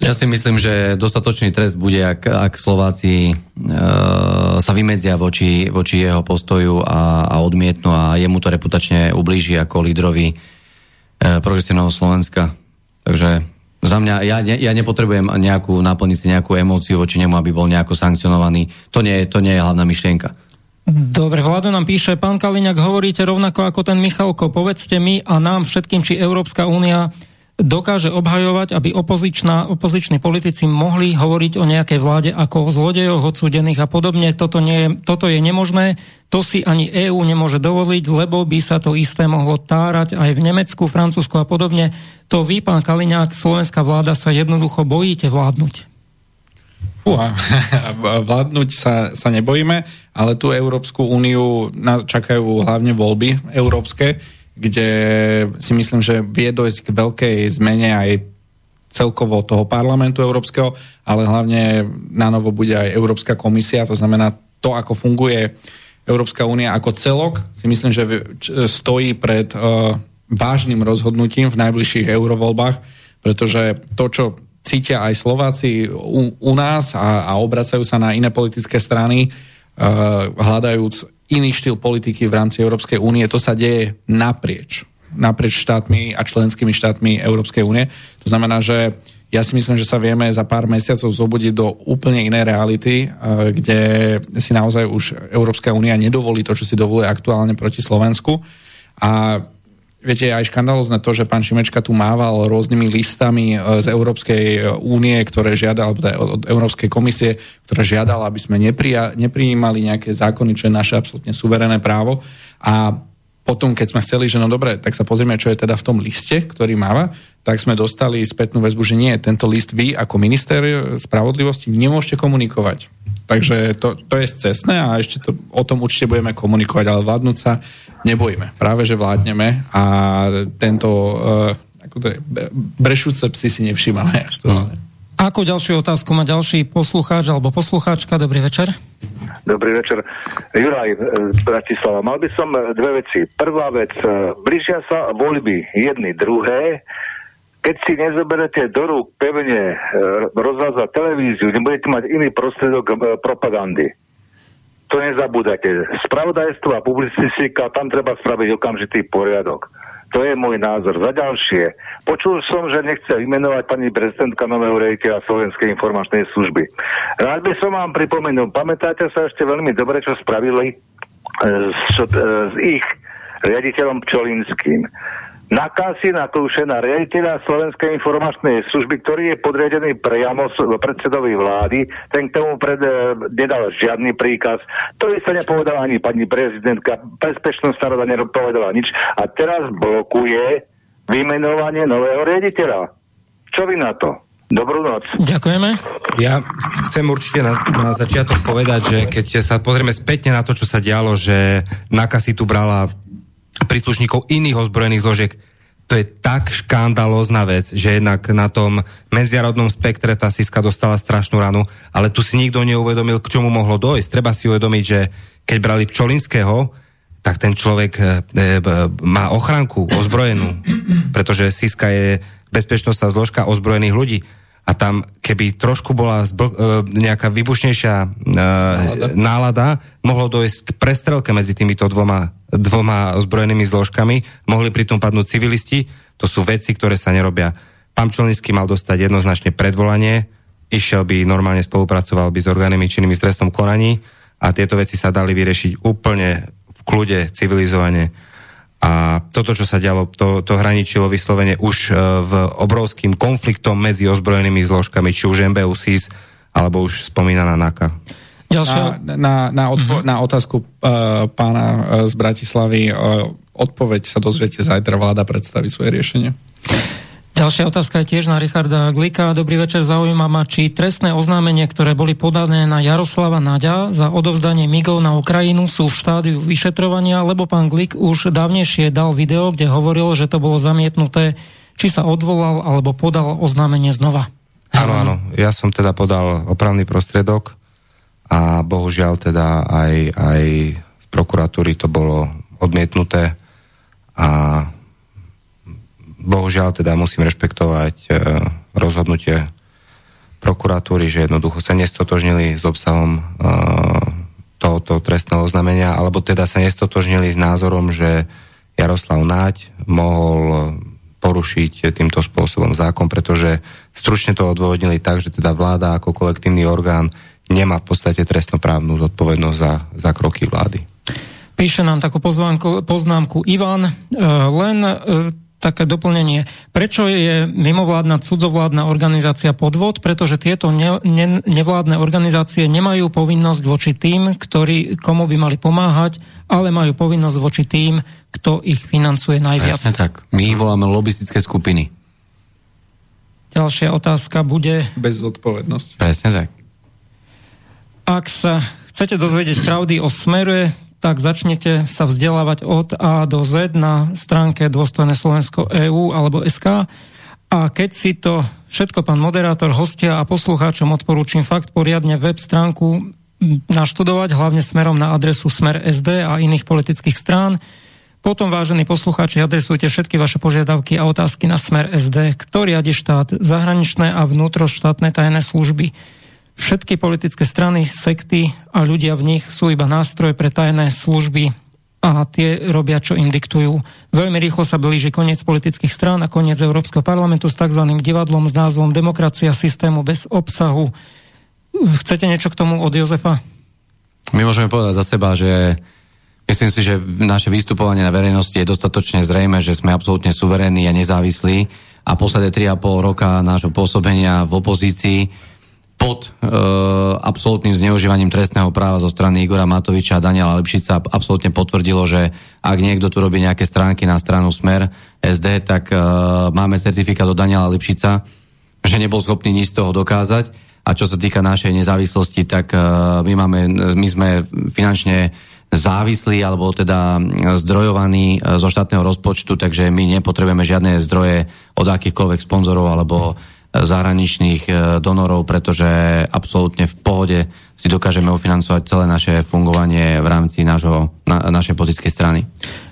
Ja si myslím, že dostatočný trest bude, ak, ak Slováci e, sa vymedzia voči, voči jeho postoju a, a odmietnú a jemu to reputačne ublíži ako lídrovi e, progresívneho Slovenska. Takže za mňa, ja, ne, ja nepotrebujem nejakú, naplniť si nejakú emóciu voči nemu, aby bol nejako sankcionovaný. To nie, to nie je hlavná myšlienka. Dobre, Vlado nám píše, pán Kaliňák, hovoríte rovnako ako ten Michalko, povedzte mi a nám všetkým, či Európska únia dokáže obhajovať, aby opozičná, opoziční politici mohli hovoriť o nejakej vláde ako o zlodejoch odsúdených a podobne. Toto, nie toto je nemožné, to si ani EÚ nemôže dovoliť, lebo by sa to isté mohlo tárať aj v Nemecku, Francúzsku a podobne. To vy, pán Kaliňák, slovenská vláda sa jednoducho bojíte vládnuť. Uha, vládnuť sa, sa nebojíme, ale tú Európsku úniu čakajú hlavne voľby európske, kde si myslím, že vie dojsť k veľkej zmene aj celkovo toho parlamentu európskeho, ale hlavne na novo bude aj Európska komisia, to znamená to, ako funguje Európska únia ako celok, si myslím, že stojí pred uh, vážnym rozhodnutím v najbližších eurovoľbách, pretože to, čo cítia aj Slováci u, u nás a, a obracajú sa na iné politické strany, uh, hľadajúc iný štýl politiky v rámci Európskej únie. To sa deje naprieč. Naprieč štátmi a členskými štátmi Európskej únie. To znamená, že ja si myslím, že sa vieme za pár mesiacov zobudiť do úplne inej reality, eh, kde si naozaj už Európska únia nedovolí to, čo si dovoluje aktuálne proti Slovensku. A Viete, aj škandalozne to, že pán Šimečka tu mával rôznymi listami e, z Európskej e, únie, ktoré žiadal, alebo od Európskej komisie, ktorá žiadala, aby sme neprija, neprijímali nejaké zákony, čo je naše absolútne suverené právo. A potom, keď sme chceli, že no dobre, tak sa pozrieme, čo je teda v tom liste, ktorý máva, tak sme dostali spätnú väzbu, že nie, tento list vy ako minister spravodlivosti nemôžete komunikovať. Takže to, to je cestné a ešte to, o tom určite budeme komunikovať, ale vládnuť sa nebojíme. Práve, že vládneme a tento uh, ako to je, brešúce psy si nevšímame. No. Ako ďalšiu otázku má ďalší poslucháč alebo poslucháčka? Dobrý večer. Dobrý večer. Juraj, Bratislava. Mal by som dve veci. Prvá vec, blížia sa voľby jedny druhé. Keď si nezoberete do rúk pevne e, za televíziu, nebudete mať iný prostriedok propagandy to nezabúdajte. Spravodajstvo a publicistika, tam treba spraviť okamžitý poriadok. To je môj názor. Za ďalšie, počul som, že nechce vymenovať pani prezidentka nového rejiteľa Slovenskej informačnej služby. Rád by som vám pripomenul, pamätáte sa ešte veľmi dobre, čo spravili e, s, e, s ich riaditeľom Pčolinským nakásy na na riaditeľa Slovenskej informačnej služby, ktorý je podriadený priamo predsedovi vlády, ten k tomu pred, e, nedal žiadny príkaz. To sa nepovedala ani pani prezidentka, bezpečnosť národa nepovedala nič a teraz blokuje vymenovanie nového riaditeľa. Čo vy na to? Dobrú noc. Ďakujeme. Ja chcem určite na, na začiatok povedať, že keď sa pozrieme spätne na to, čo sa dialo, že Nakasi tu brala príslušníkov iných ozbrojených zložiek. To je tak škandalózna vec, že jednak na tom medzinárodnom spektre tá Siska dostala strašnú ranu, ale tu si nikto neuvedomil, k čomu mohlo dojsť. Treba si uvedomiť, že keď brali Pčolinského, tak ten človek e, e, má ochranku ozbrojenú, pretože Siska je bezpečnostná zložka ozbrojených ľudí a tam, keby trošku bola zbl- e, nejaká vybušnejšia e, nálada. nálada, mohlo dojsť k prestrelke medzi týmito dvoma, dvoma ozbrojenými zložkami, mohli pritom padnúť civilisti, to sú veci, ktoré sa nerobia. Pán Čelnický mal dostať jednoznačne predvolanie, išiel by, normálne spolupracoval by s orgánmi činnými v trestnom konaní. A tieto veci sa dali vyriešiť úplne v kľude, civilizovane a toto, čo sa dialo, to, to hraničilo vyslovene už e, v obrovským konfliktom medzi ozbrojenými zložkami, či už MBU SIS, alebo už spomínaná NAKA. Ďalšia... Na, na, na, odpo- uh-huh. na otázku uh, pána uh, z Bratislavy uh, odpoveď sa dozviete zajtra, vláda predstaví svoje riešenie. Ďalšia otázka je tiež na Richarda Glika. Dobrý večer, zaujíma ma, či trestné oznámenie, ktoré boli podané na Jaroslava Naďa za odovzdanie migov na Ukrajinu sú v štádiu vyšetrovania, lebo pán Glik už dávnejšie dal video, kde hovoril, že to bolo zamietnuté, či sa odvolal alebo podal oznámenie znova. Áno, áno. Ja som teda podal opravný prostriedok a bohužiaľ teda aj, aj z prokuratúry to bolo odmietnuté a bohužiaľ teda musím rešpektovať e, rozhodnutie prokuratúry, že jednoducho sa nestotožnili s obsahom e, tohoto trestného oznámenia, alebo teda sa nestotožnili s názorom, že Jaroslav Náď mohol porušiť týmto spôsobom zákon, pretože stručne to odôvodnili tak, že teda vláda ako kolektívny orgán nemá v podstate trestnoprávnu zodpovednosť za, za kroky vlády. Píše nám takú poznámku Ivan, e, len také doplnenie. Prečo je mimovládna cudzovládna organizácia podvod? Pretože tieto ne, ne, nevládne organizácie nemajú povinnosť voči tým, ktorí, komu by mali pomáhať, ale majú povinnosť voči tým, kto ich financuje najviac. Presne tak. My ich voláme lobistické skupiny. Ďalšia otázka bude... Bez zodpovednosti. Presne tak. Ak sa chcete dozvedieť pravdy o smere, tak začnete sa vzdelávať od A do Z na stránke Dôstojné Slovensko EU alebo SK. A keď si to všetko, pán moderátor, hostia a poslucháčom odporúčam fakt poriadne web stránku naštudovať, hlavne smerom na adresu Smer SD a iných politických strán. Potom, vážení poslucháči, adresujte všetky vaše požiadavky a otázky na Smer SD, ktorý riadi štát, zahraničné a vnútroštátne tajné služby. Všetky politické strany, sekty a ľudia v nich sú iba nástroj pre tajné služby a tie robia, čo im diktujú. Veľmi rýchlo sa blíži koniec politických strán a koniec Európskeho parlamentu s tzv. divadlom s názvom Demokracia systému bez obsahu. Chcete niečo k tomu od Jozefa? My môžeme povedať za seba, že myslím si, že naše vystupovanie na verejnosti je dostatočne zrejme, že sme absolútne suverénni a nezávislí a posledné 3,5 roka nášho pôsobenia v opozícii pod e, absolútnym zneužívaním trestného práva zo strany Igora Matoviča a Daniela Lipšica absolútne potvrdilo, že ak niekto tu robí nejaké stránky na stranu Smer SD, tak e, máme certifikát od Daniela Lipšica, že nebol schopný nič z toho dokázať. A čo sa týka našej nezávislosti, tak e, my, máme, my sme finančne závislí alebo teda zdrojovaní e, zo štátneho rozpočtu, takže my nepotrebujeme žiadne zdroje od akýchkoľvek sponzorov alebo zahraničných e, donorov, pretože absolútne v pohode si dokážeme ufinancovať celé naše fungovanie v rámci našho, na, našej politickej strany.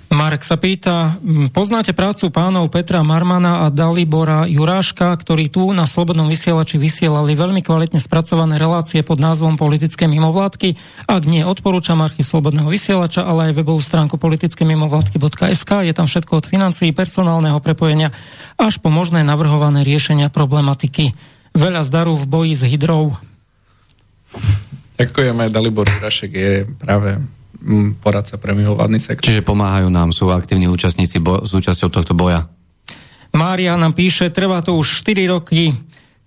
Marek sa pýta, poznáte prácu pánov Petra Marmana a Dalibora Juráška, ktorí tu na Slobodnom vysielači vysielali veľmi kvalitne spracované relácie pod názvom Politické mimovládky. Ak nie, odporúčam archív Slobodného vysielača, ale aj webovú stránku politické mimovládky.sk. Je tam všetko od financií, personálneho prepojenia až po možné navrhované riešenia problematiky. Veľa zdaru v boji s hydrou. Ďakujeme, Dalibor Jurášek je práve poradca pre mimovládny sektor. Čiže pomáhajú nám, sú aktívni účastníci bo- súčasťou tohto boja. Mária nám píše, trvá to už 4 roky,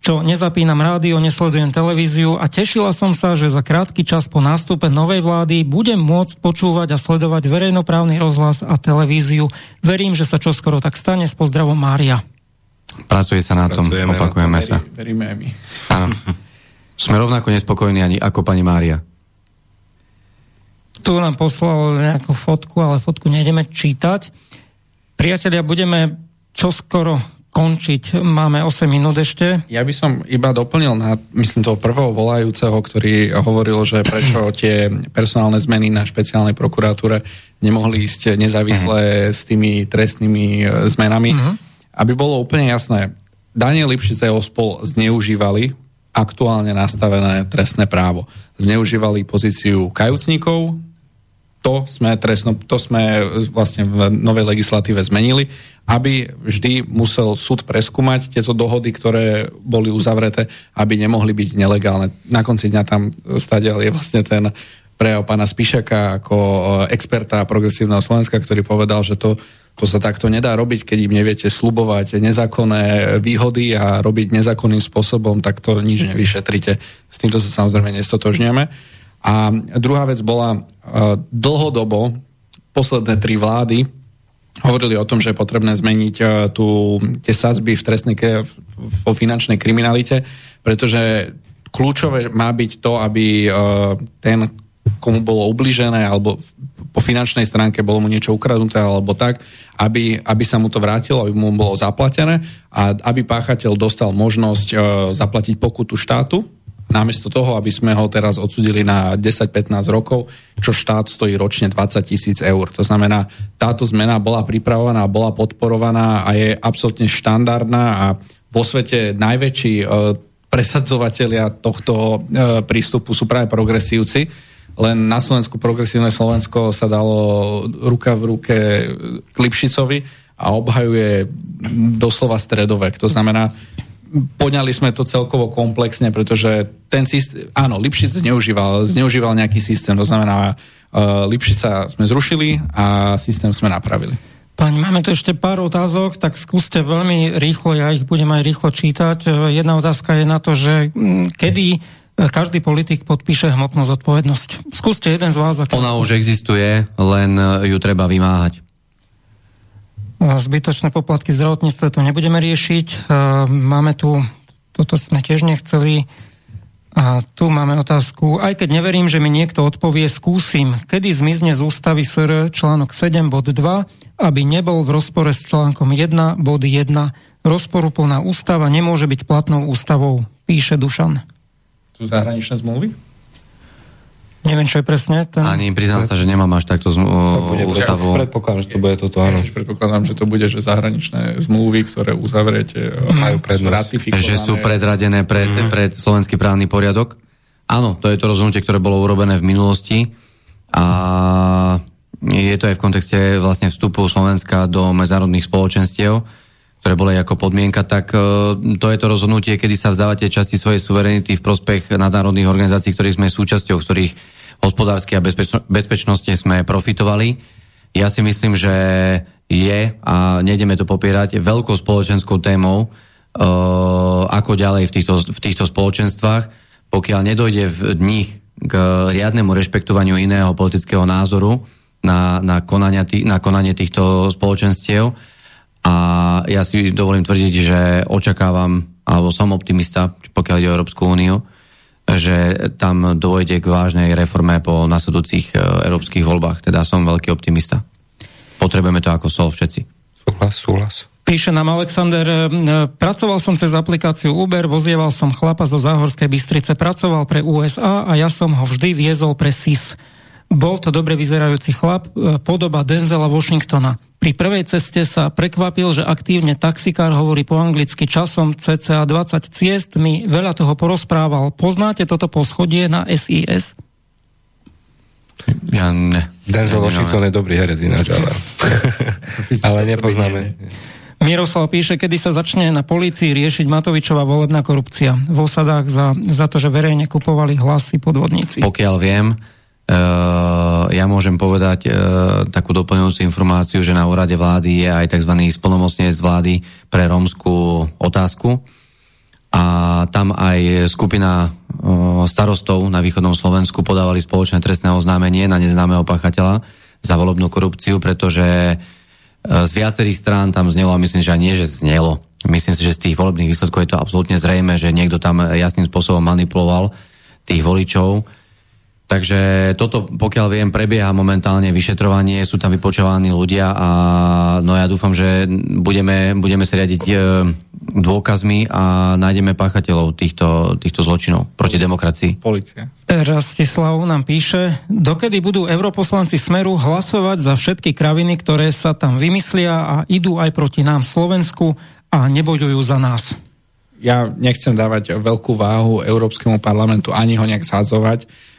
čo nezapínam rádio, nesledujem televíziu a tešila som sa, že za krátky čas po nástupe novej vlády budem môcť počúvať a sledovať verejnoprávny rozhlas a televíziu. Verím, že sa čoskoro tak stane. S pozdravom Mária. Pracuje sa na tom, Pracujeme opakujeme Verí, sa. Veríme aj my. Áno. Sme rovnako nespokojní ani ako pani Mária. Tu nám poslal nejakú fotku, ale fotku nejdeme čítať. Priatelia, budeme čoskoro končiť. Máme 8 minút ešte. Ja by som iba doplnil na, myslím, toho prvého volajúceho, ktorý hovoril, že prečo tie personálne zmeny na špeciálnej prokuratúre nemohli ísť nezávisle s tými trestnými e, zmenami. Mhm. Aby bolo úplne jasné, Daniel Lipšic a jeho spol zneužívali aktuálne nastavené trestné právo. Zneužívali pozíciu kajúcnikov, to sme, trestno, to sme vlastne v novej legislatíve zmenili, aby vždy musel súd preskúmať tieto dohody, ktoré boli uzavreté, aby nemohli byť nelegálne. Na konci dňa tam stadial je vlastne ten prejav pána Spišaka ako e, experta progresívneho Slovenska, ktorý povedal, že to, to sa takto nedá robiť, keď im neviete slubovať nezákonné výhody a robiť nezákonným spôsobom, tak to nič nevyšetrite. S týmto sa samozrejme nestotožňujeme. A druhá vec bola uh, dlhodobo, posledné tri vlády hovorili o tom, že je potrebné zmeniť uh, tu, tie sadzby v trestnej, vo finančnej kriminalite, pretože kľúčové má byť to, aby uh, ten, komu bolo ubližené, alebo po finančnej stránke bolo mu niečo ukradnuté, alebo tak, aby, aby sa mu to vrátilo, aby mu bolo zaplatené a aby páchateľ dostal možnosť zaplatiť pokutu štátu, namiesto toho, aby sme ho teraz odsudili na 10-15 rokov, čo štát stojí ročne 20 tisíc eur. To znamená, táto zmena bola pripravovaná, bola podporovaná a je absolútne štandardná a vo svete najväčší e, tohto e, prístupu sú práve progresívci. Len na Slovensku progresívne Slovensko sa dalo ruka v ruke k Lipšicovi a obhajuje doslova stredovek. To znamená, poňali sme to celkovo komplexne, pretože ten systém, áno, Lipšic zneužíval, zneužíval nejaký systém, to znamená, uh, Lipšica sme zrušili a systém sme napravili. Pani, máme tu ešte pár otázok, tak skúste veľmi rýchlo, ja ich budem aj rýchlo čítať. E, Jedna otázka je na to, že mm, kedy e, každý politik podpíše hmotnú zodpovednosť. Skúste jeden z vás. Aký... Ona už existuje, len ju treba vymáhať. Zbytočné poplatky v zdravotníctve to nebudeme riešiť. Máme tu, toto sme tiež nechceli. A tu máme otázku, aj keď neverím, že mi niekto odpovie, skúsim, kedy zmizne z ústavy SR článok 7 bod 2, aby nebol v rozpore s článkom 1 bod 1. Rozporuplná ústava nemôže byť platnou ústavou, píše Dušan. Sú zahraničné zmluvy? Neviem, čo je presne ten... Ani priznám sa, že nemám až takto zm- bude, ústavu. predpokladám, že to bude toto, Ja áno. tiež predpokladám, že to bude, že zahraničné zmluvy, ktoré uzavriete, Majú prednosť. Že sú predradené pred, mm-hmm. pred slovenský právny poriadok. Áno, to je to rozhodnutie, ktoré bolo urobené v minulosti a je to aj v kontexte vlastne vstupu Slovenska do medzinárodných spoločenstiev, ktoré boli ako podmienka, tak e, to je to rozhodnutie, kedy sa vzdávate časti svojej suverenity v prospech nadnárodných organizácií, ktorých sme súčasťou, v ktorých hospodársky a bezpečno- bezpečnostne sme profitovali. Ja si myslím, že je, a nejdeme to popierať, veľkou spoločenskou témou, e, ako ďalej v týchto, v týchto spoločenstvách, pokiaľ nedojde v nich k riadnemu rešpektovaniu iného politického názoru na, na, konania na konanie týchto spoločenstiev. A ja si dovolím tvrdiť, že očakávam, alebo som optimista, pokiaľ ide o Európsku úniu, že tam dôjde k vážnej reforme po nasledujúcich e, európskych voľbách. Teda som veľký optimista. Potrebujeme to ako sol všetci. Súhlas, súhlas. Píše nám Alexander, e, pracoval som cez aplikáciu Uber, vozieval som chlapa zo Záhorskej Bystrice, pracoval pre USA a ja som ho vždy viezol pre SIS. Bol to dobre vyzerajúci chlap, e, podoba Denzela Washingtona. Pri prvej ceste sa prekvapil, že aktívne taxikár hovorí po anglicky časom cca 20 ciest, mi veľa toho porozprával. Poznáte toto poschodie na SIS? Ja ne. Denzel Washington je dobrý herec ináč, ale, ale nepoznáme. Miroslav píše, kedy sa začne na polícii riešiť Matovičová volebná korupcia v osadách za, za to, že verejne kupovali hlasy podvodníci. Pokiaľ viem, ja môžem povedať uh, takú doplňujúcu informáciu, že na úrade vlády je aj tzv. spolnomocnec vlády pre rómskú otázku a tam aj skupina uh, starostov na východnom Slovensku podávali spoločné trestné oznámenie na neznámeho pachateľa za volebnú korupciu, pretože z viacerých strán tam znelo, a myslím, že aj nie, že znelo. Myslím si, že z tých volebných výsledkov je to absolútne zrejme, že niekto tam jasným spôsobom manipuloval tých voličov. Takže toto, pokiaľ viem, prebieha momentálne vyšetrovanie, sú tam vypočovaní ľudia a no ja dúfam, že budeme, budeme sa riadiť e, dôkazmi a nájdeme páchateľov týchto, týchto zločinov proti demokracii. Polícia. Rastislav nám píše, dokedy budú europoslanci Smeru hlasovať za všetky kraviny, ktoré sa tam vymyslia a idú aj proti nám Slovensku a nebojujú za nás. Ja nechcem dávať veľkú váhu Európskemu parlamentu ani ho nejak zhadzovať Uh,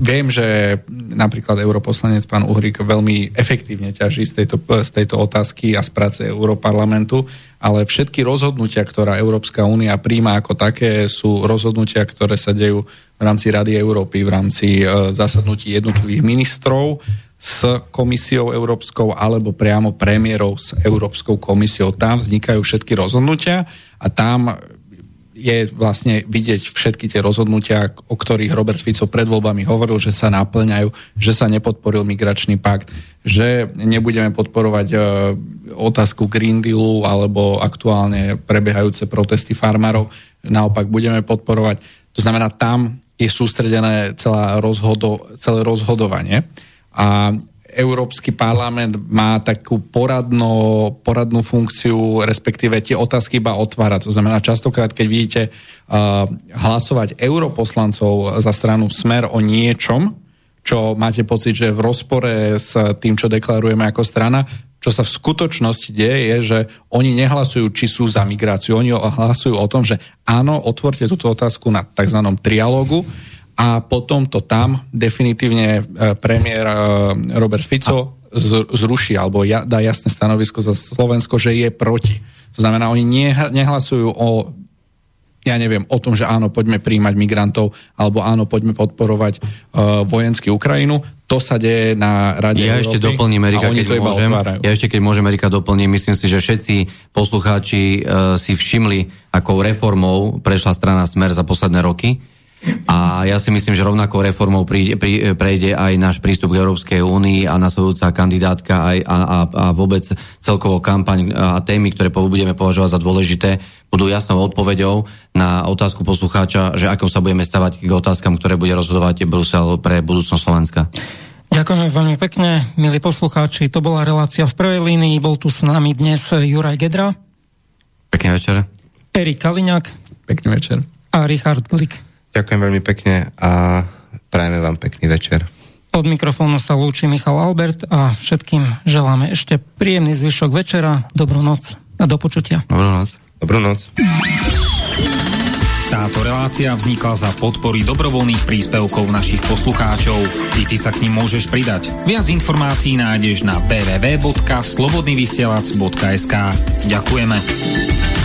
viem, že napríklad europoslanec pán Uhrik veľmi efektívne ťaží z tejto, z tejto otázky a z práce Európarlamentu, ale všetky rozhodnutia, ktorá Európska únia príjma ako také, sú rozhodnutia, ktoré sa dejú v rámci Rady Európy, v rámci uh, zasadnutí jednotlivých ministrov s komisiou európskou alebo priamo premiérov s Európskou komisiou. Tam vznikajú všetky rozhodnutia a tam je vlastne vidieť všetky tie rozhodnutia, o ktorých Robert Fico pred voľbami hovoril, že sa naplňajú, že sa nepodporil migračný pakt, že nebudeme podporovať e, otázku Green Dealu alebo aktuálne prebiehajúce protesty farmárov. Naopak budeme podporovať. To znamená, tam je sústredené celá rozhodo, celé rozhodovanie. A Európsky parlament má takú poradno, poradnú funkciu, respektíve tie otázky iba otvára. To znamená, častokrát, keď vidíte uh, hlasovať europoslancov za stranu Smer o niečom, čo máte pocit, že je v rozpore s tým, čo deklarujeme ako strana, čo sa v skutočnosti deje, je, že oni nehlasujú, či sú za migráciu. Oni hlasujú o tom, že áno, otvorte túto otázku na tzv. trialógu a potom to tam definitívne e, premiér e, Robert Fico zruší alebo dá jasné stanovisko za Slovensko, že je proti. To znamená, oni nehlasujú o ja neviem, o tom, že áno, poďme príjmať migrantov, alebo áno, poďme podporovať uh, vojensky Ukrajinu. To sa deje na Rade Ja Európy, ešte doplním, Erika, keď môžem. Otvárajú. Ja ešte keď môžem, Erika, doplním. Myslím si, že všetci poslucháči uh, si všimli, akou reformou prešla strana Smer za posledné roky a ja si myslím, že rovnakou reformou príde, prí, prejde aj náš prístup k Európskej únii a nasledujúca kandidátka aj, a, a, a vôbec celkovo kampaň a témy, ktoré budeme považovať za dôležité, budú jasnou odpoveďou na otázku poslucháča, že ako sa budeme stavať k otázkam, ktoré bude rozhodovať Brusel pre budúcnosť Slovenska. Ďakujeme veľmi pekne, milí poslucháči. To bola relácia v prvej línii. Bol tu s nami dnes Juraj Gedra. Pekný večer. Erik Kaliňák. Pekný večer. A Richard Glik. Ďakujem veľmi pekne a prajeme vám pekný večer. Od mikrofónu sa lúči Michal Albert a všetkým želáme ešte príjemný zvyšok večera, dobrú noc a do počutia. Dobrú noc. Dobrú noc. Táto relácia vznikla za podpory dobrovoľných príspevkov našich poslucháčov. I ty sa k ním môžeš pridať. Viac informácií nájdeš na www.slobodnyvysielac.sk Ďakujeme.